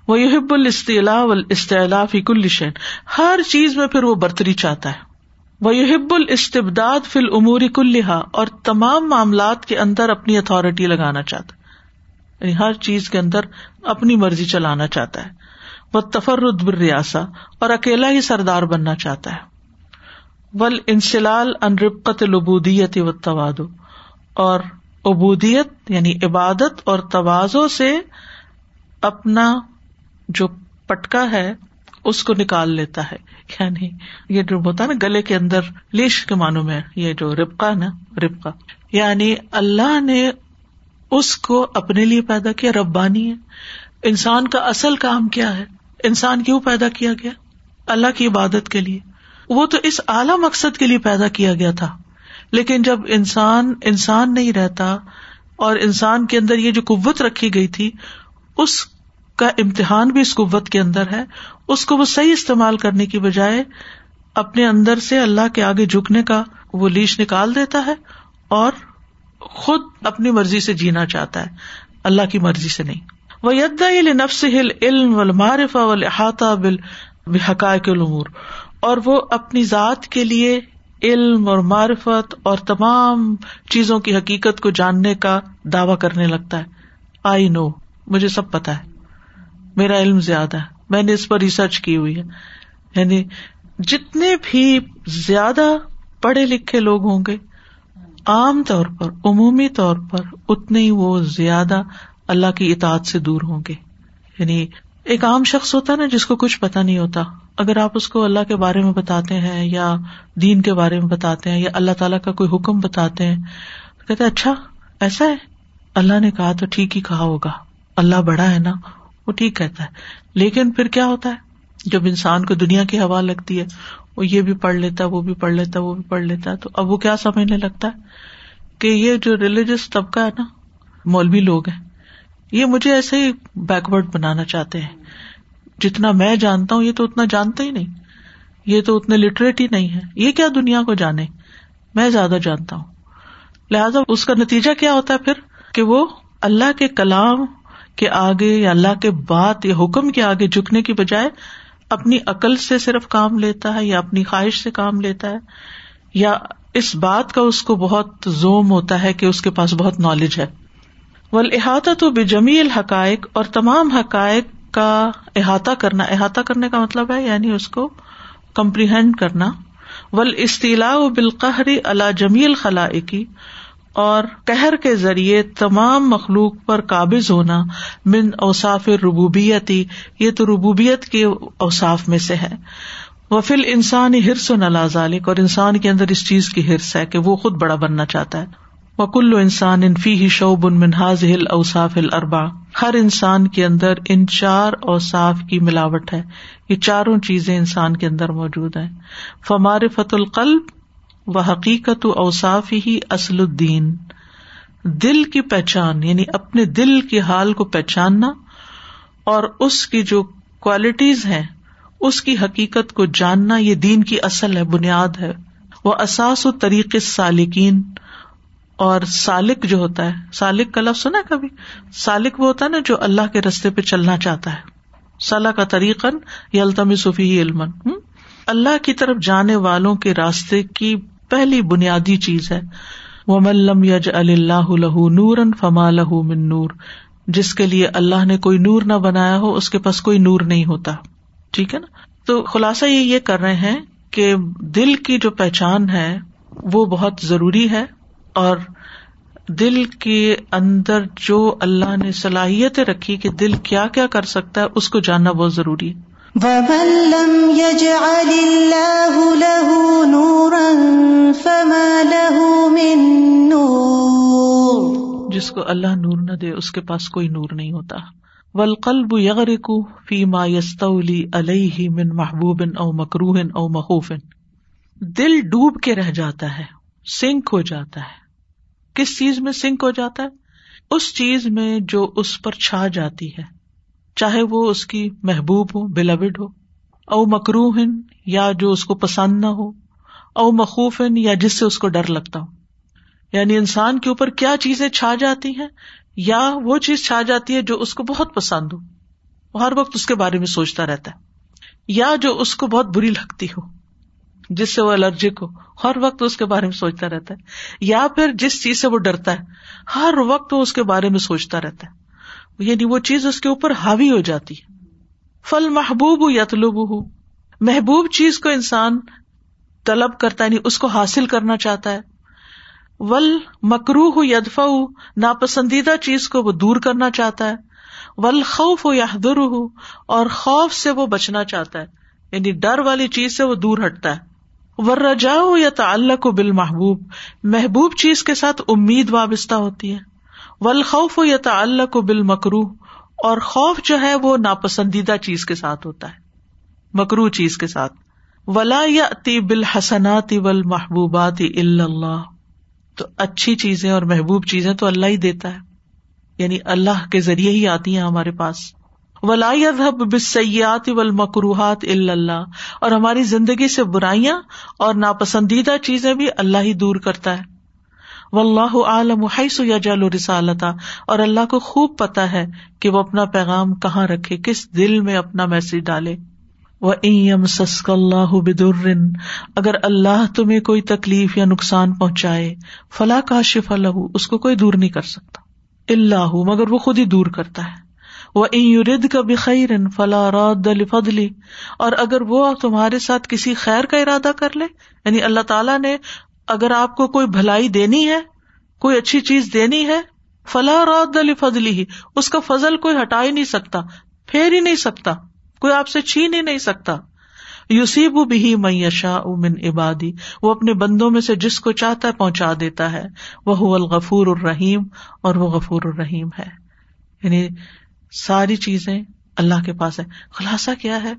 وہ یحب الاستلا فی کل شین ہر چیز میں پھر وہ برتری چاہتا ہے۔ وہ یحب الاستبداد فی العموری کلحا اور تمام معاملات کے اندر اپنی اتارٹی لگانا چاہتا ہے۔ یعنی ہر چیز کے اندر اپنی مرضی چلانا چاہتا ہے۔ وہ تفرد ریاسا اور اکیلا ہی سردار بننا چاہتا ہے۔ ول انسلال ان ربقت العبودیت و توادو اور ابودیت یعنی عبادت اور توازو سے اپنا جو پٹکا ہے، اس کو نکال لیتا ہے۔ یعنی یہ جو ہوتا ہے نا، گلے کے اندر لیش کے معنوں میں یہ جو ربقا نا ربقا یعنی اللہ نے اس کو اپنے لیے پیدا کیا، ربانی ہے۔ انسان کا اصل کام کیا ہے؟ انسان کیوں پیدا کیا گیا؟ اللہ کی عبادت کے لیے۔ وہ تو اس اعلی مقصد کے لیے پیدا کیا گیا تھا۔ لیکن جب انسان انسان نہیں رہتا اور انسان کے اندر یہ جو قوت رکھی گئی تھی، اس کا امتحان بھی اس قوت کے اندر ہے۔ اس کو وہ صحیح استعمال کرنے کی بجائے اپنے اندر سے اللہ کے آگے جھکنے کا وہ لیش نکال دیتا ہے اور خود اپنی مرضی سے جینا چاہتا ہے۔ اللہ کی مرضی سے نہیں۔ وہ یدا نفس ہل علم و و احاطہ بل حقائق العمور اور وہ اپنی ذات کے لیے علم اور معرفت اور تمام چیزوں کی حقیقت کو جاننے کا دعوی کرنے لگتا ہے۔ آئی نو، مجھے سب پتا ہے۔ میرا علم زیادہ ہے۔ میں نے اس پر ریسرچ کی ہوئی ہے۔ یعنی جتنے بھی زیادہ پڑھے لکھے لوگ ہوں گے، عام طور پر، عمومی طور پر اتنے ہی وہ زیادہ اللہ کی اطاعت سے دور ہوں گے۔ یعنی ایک عام شخص ہوتا ہے نا جس کو کچھ پتا نہیں ہوتا۔ اگر آپ اس کو اللہ کے بارے میں بتاتے ہیں یا دین کے بارے میں بتاتے ہیں یا اللہ تعالیٰ کا کوئی حکم بتاتے ہیں، تو کہتے اچھا ایسا ہے؟ اللہ نے کہا تو ٹھیک ہی کہا ہوگا۔ اللہ بڑا ہے نا، وہ ٹھیک کہتا ہے۔ لیکن پھر کیا ہوتا ہے؟ جب انسان کو دنیا کی ہوا لگتی ہے، وہ یہ بھی پڑھ لیتا ہے وہ بھی پڑھ لیتا ہے وہ بھی پڑھ لیتا ہے تو اب وہ کیا سمجھنے لگتا ہے؟ کہ یہ جو ریلیجس طبقہ ہے نا، مولوی لوگ ہیں، یہ مجھے ایسے ہی بیکورڈ بنانا چاہتے ہیں۔ جتنا میں جانتا ہوں، یہ تو اتنا جانتا ہی نہیں۔ یہ تو اتنے لٹریٹ ہی نہیں ہے۔ یہ کیا دنیا کو جانے؟ میں زیادہ جانتا ہوں۔ لہذا اس کا نتیجہ کیا ہوتا ہے پھر؟ کہ وہ اللہ کے کلام کے آگے یا اللہ کے بات یا حکم کے آگے جھکنے کی بجائے اپنی عقل سے صرف کام لیتا ہے یا اپنی خواہش سے کام لیتا ہے۔ یا اس بات کا اس کو بہت زوم ہوتا ہے کہ اس کے پاس بہت نالج ہے۔ ول احاطہ تو بے جمی الحقائق اور تمام حقائق کا احاطہ کرنا، احاطہ کرنے کا مطلب ہے یعنی اس کو کمپریہینڈ کرنا۔ ول استیلا بالقہری اللہ جمیل خلاقی اور قہر کے ذریعے تمام مخلوق پر قابض ہونا۔ من اوساف ربوبیتی یہ تو ربوبیت کے اوساف میں سے ہے۔ وفل انسان ہرس و نلازالک اور انسان کے اندر اس چیز کی ہرس ہے کہ وہ خود بڑا بننا چاہتا ہے۔ وکل انسان انفی ہی شعب ان منہاز ہل اوساف الربا ہر انسان کے اندر ان چار اوساف کی ملاوٹ ہے۔ یہ چاروں چیزیں انسان کے اندر موجود ہیں۔ فمار فت القلب و حقیقت اوساف ہی اصل الدین۔ دل کی پہچان یعنی اپنے دل کے حال کو پہچاننا اور اس کی جو کوالٹیز ہیں، اس کی حقیقت کو جاننا، یہ دین کی اصل ہے، بنیاد ہے۔ وہ اساس و طریق سالکین اور سالک جو ہوتا ہے، سالک کا لفظ سنا کبھی؟ سالک وہ ہوتا ہے نا جو اللہ کے رستے پہ چلنا چاہتا ہے۔ صلاح کا طریقن یا التم صفی علم اللہ کی طرف جانے والوں کے راستے کی پہلی بنیادی چیز ہے۔ وہ ملم یج اللہ لہ نور فما لہ من نور۔ جس کے لیے اللہ نے کوئی نور نہ بنایا ہو، اس کے پاس کوئی نور نہیں ہوتا۔ ٹھیک ہے نا؟ تو خلاصہ یہ یہ کر رہے ہیں کہ دل کی جو پہچان ہے، وہ بہت ضروری ہے۔ اور دل کے اندر جو اللہ نے صلاحیتیں رکھی کہ دل کیا کیا کر سکتا ہے اس کو جاننا بہت ضروری ہے۔ جس کو اللہ نور نہ دے اس کے پاس کوئی نور نہیں ہوتا۔ ولقلب یغرک فی ما یستولی علیہ من محبوب او مکروہ او مخوف۔ دل ڈوب کے رہ جاتا ہے سنک ہو جاتا ہے۔ کس چیز میں سنک ہو جاتا ہے؟ اس چیز میں جو اس پر چھا جاتی ہے، چاہے وہ اس کی محبوب ہو بلوڈ ہو، او مکرو ہن یا جو اس کو پسند نہ ہو، او مخوف ہن یا جس سے اس کو ڈر لگتا ہو۔ یعنی انسان کے اوپر کیا چیزیں چھا جاتی ہیں، یا وہ چیز چھا جاتی ہے جو اس کو بہت پسند ہو۔ وہ ہر وقت اس کے بارے میں سوچتا رہتا ہے۔ یا جو اس کو بہت بری لگتی ہو۔ جس سے وہ الرجک ہو، ہر وقت اس کے بارے میں سوچتا رہتا ہے۔ یا پھر جس چیز سے وہ ڈرتا ہے، ہر وقت وہ اس کے بارے میں سوچتا رہتا ہے۔ یعنی وہ چیز اس کے اوپر حاوی ہو جاتی ہے۔ فل محبوب یا طلوب ہو محبوب چیز کو انسان طلب کرتا ہے یعنی اس کو حاصل کرنا چاہتا ہے۔ ول مکرو ہو یدفا ہو ناپسندیدہ چیز کو وہ دور کرنا چاہتا ہے۔ ول خوف ہو یا اور خوف سے وہ بچنا چاہتا ہے۔ یعنی ڈر والی چیز سے وہ دور ہٹتا ہے۔ ورجا یا تعلق و بال محبوب محبوب چیز کے ساتھ امید وابستہ ہوتی ہے۔ ولخوف یا تعلق و بال مکرو اور خوف جو ہے وہ ناپسندیدہ چیز کے ساتھ ہوتا ہے۔ مکرو چیز کے ساتھ۔ ولا یا تی بال حسنات ول محبوبات اللہ تو اچھی چیزیں اور محبوب چیزیں تو اللہ ہی دیتا ہے۔ یعنی اللہ کے ذریعے ہی آتی ہیں ہمارے پاس۔ سیات و مکروحات اللہ اور ہماری زندگی سے برائیاں اور ناپسندیدہ چیزیں بھی اللہ ہی دور کرتا ہے۔ و اللہ عالم یا جل رسالتا اور اللہ کو خوب پتا ہے کہ وہ اپنا پیغام کہاں رکھے، کس دل میں اپنا میسج ڈالے۔ وہ ایم سسک اللہ بدر اگر اللہ تمہیں کوئی تکلیف یا نقصان پہنچائے فلاں کا شف اللہ اس کو کوئی دور نہیں کر سکتا۔ اللہ مگر وہ خود ہی دور کرتا ہے۔ وہ یورد کا بخیر فلا راد فضلی اور اگر وہ تمہارے ساتھ کسی خیر کا ارادہ کر لے یعنی اللہ تعالیٰ نے اگر آپ کو کوئی بھلائی دینی ہے، کوئی اچھی چیز دینی ہے فلاح راد علی فضلی ہی اس کا فضل کوئی ہٹا ہی نہیں سکتا، پھیر ہی نہیں سکتا، کوئی آپ سے چھین ہی نہیں سکتا۔ یوسیب بھی میشا من عبادی، وہ اپنے بندوں میں سے جس کو چاہتا ہے پہنچا دیتا ہے۔ وہ الغفور الرحیم اور وہ غفور الرحیم ہے۔ یعنی ساری چیزیں اللہ کے پاس ہے خلاصہ کیا ہے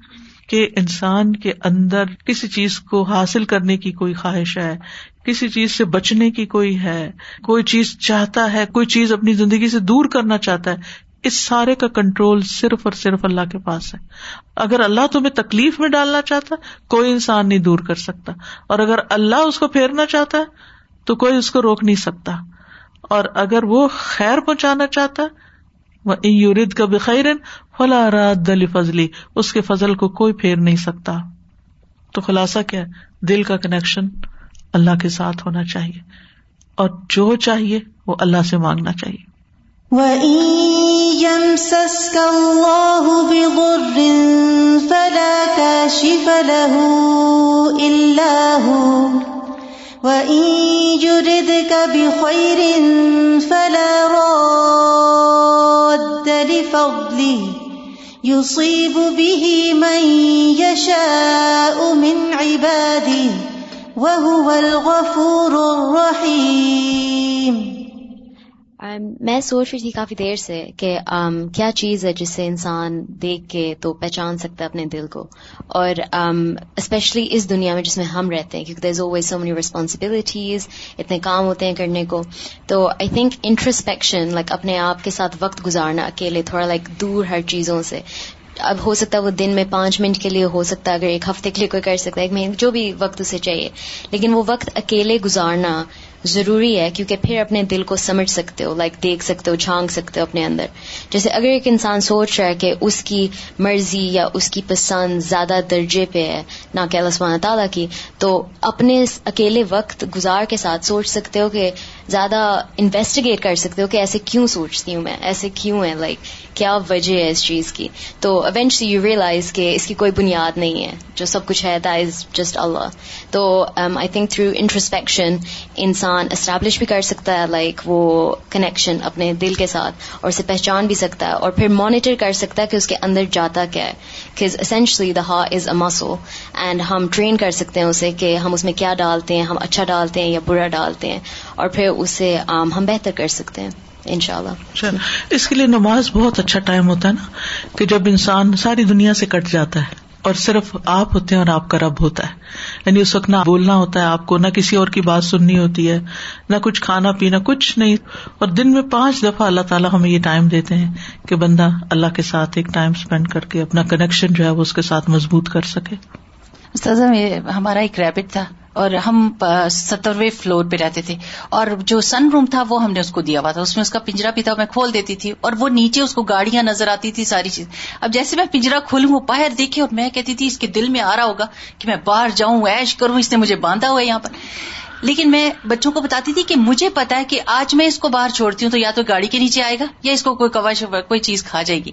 کہ انسان کے اندر کسی چیز کو حاصل کرنے کی کوئی خواہش ہے، کسی چیز سے بچنے کی کوئی ہے، کوئی چیز چاہتا ہے، کوئی چیز اپنی زندگی سے دور کرنا چاہتا ہے، اس سارے کا کنٹرول صرف اور صرف اللہ کے پاس ہے۔ اگر اللہ تمہیں تکلیف میں ڈالنا چاہتا، کوئی انسان نہیں دور کر سکتا۔ اور اگر اللہ اس کو پھیرنا چاہتا ہے تو کوئی اس کو روک نہیں سکتا۔ اور اگر وہ خیر پہنچانا چاہتا ہے یورد کا بخیر فلا رات دلی فضلی اس کے فضل کو کوئی پھیر نہیں سکتا۔ تو خلاصہ کیا ہے؟ دل کا کنیکشن اللہ کے ساتھ ہونا چاہیے۔ اور جو چاہیے وہ اللہ سے مانگنا چاہیے۔ وَإِن وَإِن يُرِدْكَ بِخَيْرٍ فَلَا رَادَّ لِفَضْلِهِ يصيب به من يشاء من عباده وهو الغفور الرحيم میں سوچ رہی تھی کافی دیر سے کہ um, کیا چیز ہے جس سے انسان دیکھ کے تو پہچان سکتا ہے اپنے دل کو؟ اور um, اسپیشلی اس دنیا میں جس میں ہم رہتے ہیں، کیونکہ دیر از اویز سو مینی ریسپانسبلٹیز اتنے کام ہوتے ہیں کرنے کو۔ تو آئی تھنک انٹرسپیکشن لائک اپنے آپ کے ساتھ وقت گزارنا، اکیلے، تھوڑا لائک دور ہر چیزوں سے۔ اب ہو سکتا ہے وہ دن میں پانچ منٹ کے لیے ہو سکتا ہے، اگر ایک ہفتے کے لیے کوئی کر سکتا ہے ایک مہینے جو بھی وقت اسے چاہیے۔ لیکن وہ وقت اکیلے گزارنا ضروری ہے، کیونکہ پھر اپنے دل کو سمجھ سکتے ہو لائک دیکھ سکتے ہو جھانک سکتے ہو اپنے اندر۔ جیسے اگر ایک انسان سوچ رہا ہے کہ اس کی مرضی یا اس کی پسند زیادہ درجے پہ ہے، نہ کہ اللہ سبحانہ تعالیٰ کی، تو اپنے اکیلے وقت گزار کے ساتھ سوچ سکتے ہو کہ زیادہ انویسٹیگیٹ کر سکتے ہو کہ ایسے کیوں سوچتی ہوں میں؟ ایسے کیوں ہے لائک کیا وجہ ہے اس چیز کی؟ تو ایونچلی یو ریئلائز کہ اس کی کوئی بنیاد نہیں ہے، جو سب کچھ ہے دیٹ از جسٹ اللہ تو آئی تھنک تھرو انٹرسپیکشن انسان اسٹیبلش بھی کر سکتا ہے لائک وہ کنیکشن اپنے دل کے ساتھ، اور اسے پہچان بھی سکتا ہے، اور پھر مانیٹر کر سکتا ہے کہ اس کے اندر جاتا کیا ہے. کہ اسینشلی دا ہا از اے مسو اینڈ ہم ٹرین کر سکتے ہیں اسے کہ ہم اس میں کیا ڈالتے ہیں، ہم اچھا ڈالتے ہیں یا برا ڈالتے ہیں اور پھر اسے ہم بہتر کر سکتے ہیں ان شاء اللہ اس کے لیے نماز بہت اچھا ٹائم ہوتا ہے نا کہ جب انسان ساری دنیا سے کٹ جاتا ہے اور صرف آپ ہوتے ہیں اور آپ کا رب ہوتا ہے۔ یعنی اس وقت نہ بولنا ہوتا ہے آپ کو نہ کسی اور کی بات سننی ہوتی ہے نہ کچھ کھانا پینا کچھ نہیں۔ اور دن میں پانچ دفعہ اللہ تعالیٰ ہمیں یہ ٹائم دیتے ہیں کہ بندہ اللہ کے ساتھ ایک ٹائم اسپینڈ کر کے اپنا کنیکشن جو ہے وہ اس کے ساتھ مضبوط کر سکے۔ ہمارا ایک ریبٹ تھا۔ اور ہم سترویں فلور پہ رہتے تھے۔ اور جو سن روم تھا، وہ ہم نے اس کو دیا ہوا تھا۔ اس میں اس کا پنجرا بھی تھا، میں کھول دیتی تھی۔ اور وہ نیچے اس کو گاڑیاں نظر آتی تھی، ساری چیز۔ اب جیسے میں پنجرا کھولوں، وہ باہر دیکھے اور میں کہتی تھی، اس کے دل میں آ رہا ہوگا کہ میں باہر جاؤں ایش کروں، اس نے مجھے باندھا ہوا ہے یہاں پر۔ لیکن میں بچوں کو بتاتی تھی کہ مجھے پتا ہے کہ آج میں اس کو باہر چھوڑتی ہوں تو یا تو گاڑی کے نیچے آئے گا یا اس کو کوئی کور کوئی چیز کھا جائے گی۔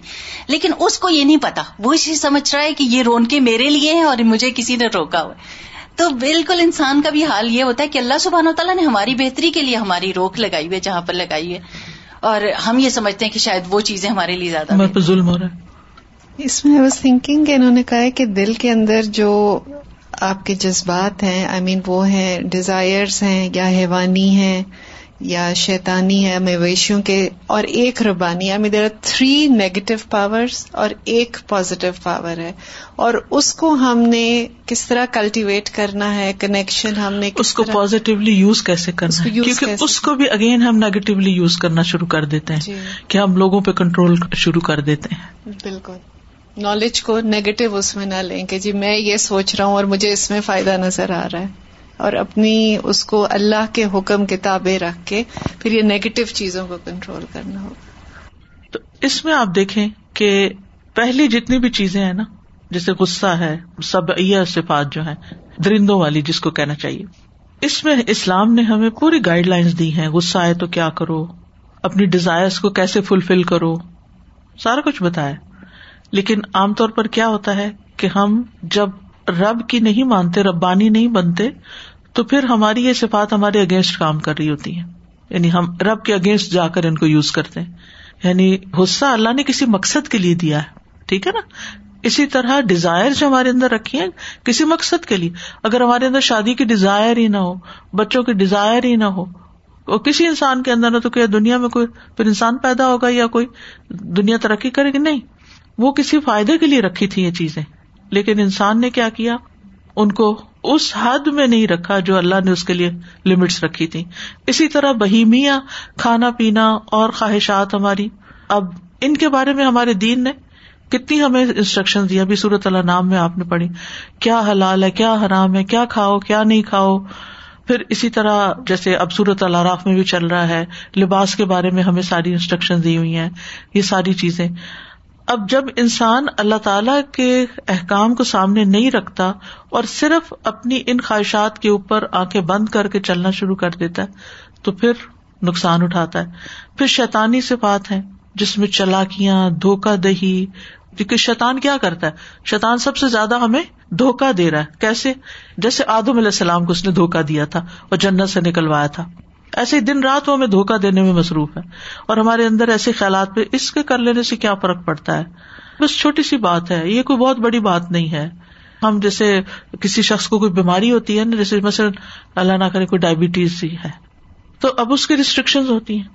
لیکن اس کو یہ نہیں پتا۔ وہ اسی سمجھ رہا ہے کہ یہ رون کے میرے لیے ہے اور مجھے کسی نے روکا ہوا تو بالکل انسان کا بھی حال یہ ہوتا ہے کہ اللہ سبحان و تعالیٰ نے ہماری بہتری کے لیے ہماری روک لگائی ہوئی جہاں پر لگائی ہے۔ اور ہم یہ سمجھتے ہیں کہ شاید وہ چیزیں ہمارے لیے زیادہ ظلم ہو رہا ہے۔ اس میں واز تھنکنگ کہ انہوں نے کہا ہے کہ دل کے اندر جو آپ کے جذبات ہیں آئی مین وہ ہیں ڈیزائرس ہیں یا حیوانی ہیں یا شیطانی ہے مویشیوں کے اور ایک ربانی مین there are three negative powers اور ایک پازیٹو پاور ہے۔ اور اس کو ہم نے کس طرح کلٹیویٹ کرنا ہے؟ کنیکشن ہم نے اس کو پازیٹیولی یوز کیسے کرنا ہے؟ کیونکہ اس کو بھی اگین ہم نیگیٹولی یوز کرنا شروع کر دیتے ہیں جی. کہ ہم لوگوں پہ کنٹرول شروع کر دیتے ہیں۔ بالکل۔ نالج کو نیگیٹو اس میں نہ لیں کہ جی میں یہ سوچ رہا ہوں اور مجھے اس میں فائدہ نظر آ رہا ہے۔ اور اپنی اس کو اللہ کے حکم کتابیں رکھ کے پھر یہ نیگیٹو چیزوں کو کنٹرول کرنا ہوگا۔ تو اس میں آپ دیکھیں کہ پہلی جتنی بھی چیزیں ہیں نا، جیسے غصہ ہے سب صفات جو ہے درندوں والی جس کو کہنا چاہیے۔ اس میں اسلام نے ہمیں پوری گائیڈ لائنس دی ہیں، غصہ آئے تو کیا کرو؟ اپنی ڈیزائر کو کیسے فلفل کرو؟ سارا کچھ بتایا۔ لیکن عام طور پر کیا ہوتا ہے کہ ہم جب رب کی نہیں مانتے، ربانی نہیں بنتے، تو پھر ہماری یہ صفات ہمارے اگینسٹ کام کر رہی ہوتی ہیں۔ یعنی ہم رب کے اگینسٹ جا کر ان کو یوز کرتے ہیں۔ یعنی غصہ اللہ نے کسی مقصد کے لیے دیا ہے، ٹھیک ہے نا؟ اسی طرح ڈیزائر جو ہمارے اندر رکھی ہیں کسی مقصد کے لیے۔ اگر ہمارے اندر شادی کی ڈیزائر ہی نہ ہو، بچوں کی ڈیزائر ہی نہ ہو اور کسی انسان کے اندر نہ تو کیا دنیا میں کوئی پھر انسان پیدا ہوگا یا کوئی دنیا ترقی کرے گی؟ نہیں، وہ کسی فائدے کے لیے رکھی تھی یہ چیزیں۔ لیکن انسان نے کیا کیا؟ ان کو اس حد میں نہیں رکھا جو اللہ نے اس کے لیے لمٹس رکھی تھی اسی طرح بہیمیا، کھانا پینا اور خواہشات ہماری۔ اب ان کے بارے میں ہمارے دین نے کتنی ہمیں انسٹرکشن دی۔ ابھی صورت اللہ نام میں آپ نے پڑھی۔ کیا حلال ہے، کیا حرام ہے، کیا کھاؤ، کیا نہیں کھاؤ۔ پھر اسی طرح جیسے اب صورت اللہ راف میں بھی چل رہا ہے۔ لباس کے بارے میں ہمیں ساری انسٹرکشن دی ہوئی ہیں۔ یہ ساری چیزیں۔ اب جب انسان اللہ تعالی کے احکام کو سامنے نہیں رکھتا اور صرف اپنی ان خواہشات کے اوپر آنکھیں بند کر کے چلنا شروع کر دیتا ہے، تو پھر نقصان اٹھاتا ہے۔ پھر شیتانی سے بات ہے جس میں چلاکیاں، دھوکہ دہی۔ کیونکہ شیتان کیا کرتا ہے؟ شیتان سب سے زیادہ ہمیں دھوکا دے رہا ہے۔ کیسے؟ جیسے آدم علیہ السلام کو اس نے دھوکا دیا تھا اور جنت سے نکلوایا تھا۔ ایسے دن رات وہ ہمیں دھوکا دینے میں مصروف ہے۔ اور ہمارے اندر ایسے خیالات پہ اس کے کر لینے سے کیا فرق پڑتا ہے؟ بس چھوٹی سی بات ہے۔ یہ کوئی بہت بڑی بات نہیں ہے۔ ہم جیسے کسی شخص کو کوئی بیماری ہوتی ہے نا، جیسے مثلاً اللہ نہ کرے کوئی ڈائبٹیز ہے۔ تو اب اس کی ریسٹرکشن ہوتی ہیں۔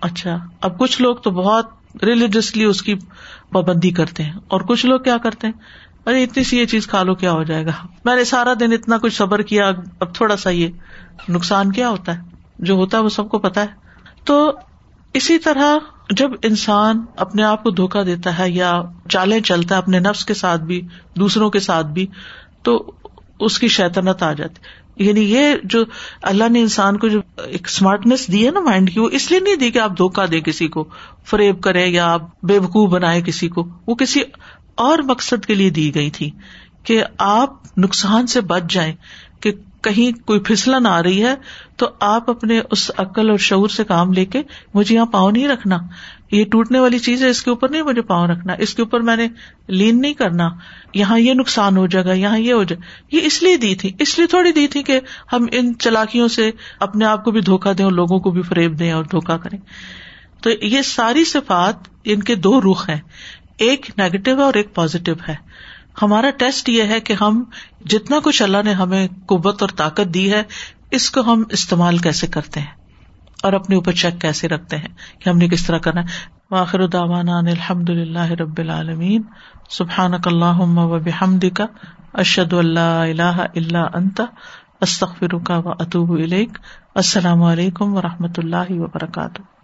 اچھا اب کچھ لوگ تو بہت ریلیجسلی اس کی پابندی کرتے ہیں۔ اور کچھ لوگ کیا کرتے ہیں؟ ارے، اتنی سی یہ چیز کھا لو، کیا ہو جائے گا؟ میں نے سارا دن اتنا کچھ صبر کیا، اب تھوڑا سا یہ نقصان کیا ہوتا ہے؟ جو ہوتا ہے وہ سب کو پتا ہے۔ تو اسی طرح جب انسان اپنے آپ کو دھوکا دیتا ہے یا چالیں چلتا ہے اپنے نفس کے ساتھ بھی، دوسروں کے ساتھ بھی، تو اس کی شیطنت آ جاتی۔ یعنی یہ جو اللہ نے انسان کو جو ایک اسمارٹنیس دی ہے نا مائنڈ کی، وہ اس لیے نہیں دی کہ آپ دھوکا دیں کسی کو، فریب کرے یا آپ بے وقوع بنائے کسی کو۔ وہ کسی اور مقصد کے لیے دی گئی تھی کہ آپ نقصان سے بچ جائیں کہ کہیں کوئی پھسلن آ رہی ہے، تو آپ اپنے اس عقل اور شعور سے کام لے کے مجھے یہاں پاؤں نہیں رکھنا۔ یہ ٹوٹنے والی چیز ہے، اس کے اوپر نہیں مجھے پاؤں رکھنا۔ اس کے اوپر میں نے لین نہیں کرنا۔ یہاں یہ نقصان ہو جائے گا، یہاں یہ ہو جائے یہ اس لیے دی تھی، اس لیے تھوڑی دی تھی کہ ہم ان چلاکیوں سے اپنے آپ کو بھی دھوکا دیں اور لوگوں کو بھی فریب دیں اور دھوکا کریں۔ تو یہ ساری صفات ان کے دو رخ ہیں، ایک نیگیٹو ہے اور ایک پازیٹو ہے۔ ہمارا ٹیسٹ یہ ہے کہ ہم جتنا کچھ اللہ نے ہمیں قوت اور طاقت دی ہے، اس کو ہم استعمال کیسے کرتے ہیں؟ اور اپنے اوپر چیک کیسے رکھتے ہیں کہ ہم نے کس طرح کرنا ہے؟ واخر الحمد اللہ رب العالمین. سبحان اللہ و بحمد کا اشد اللہ اللہ اللہ انت استخر کا و اطوب السلام علیکم و رحمۃ اللہ وبرکاتہ.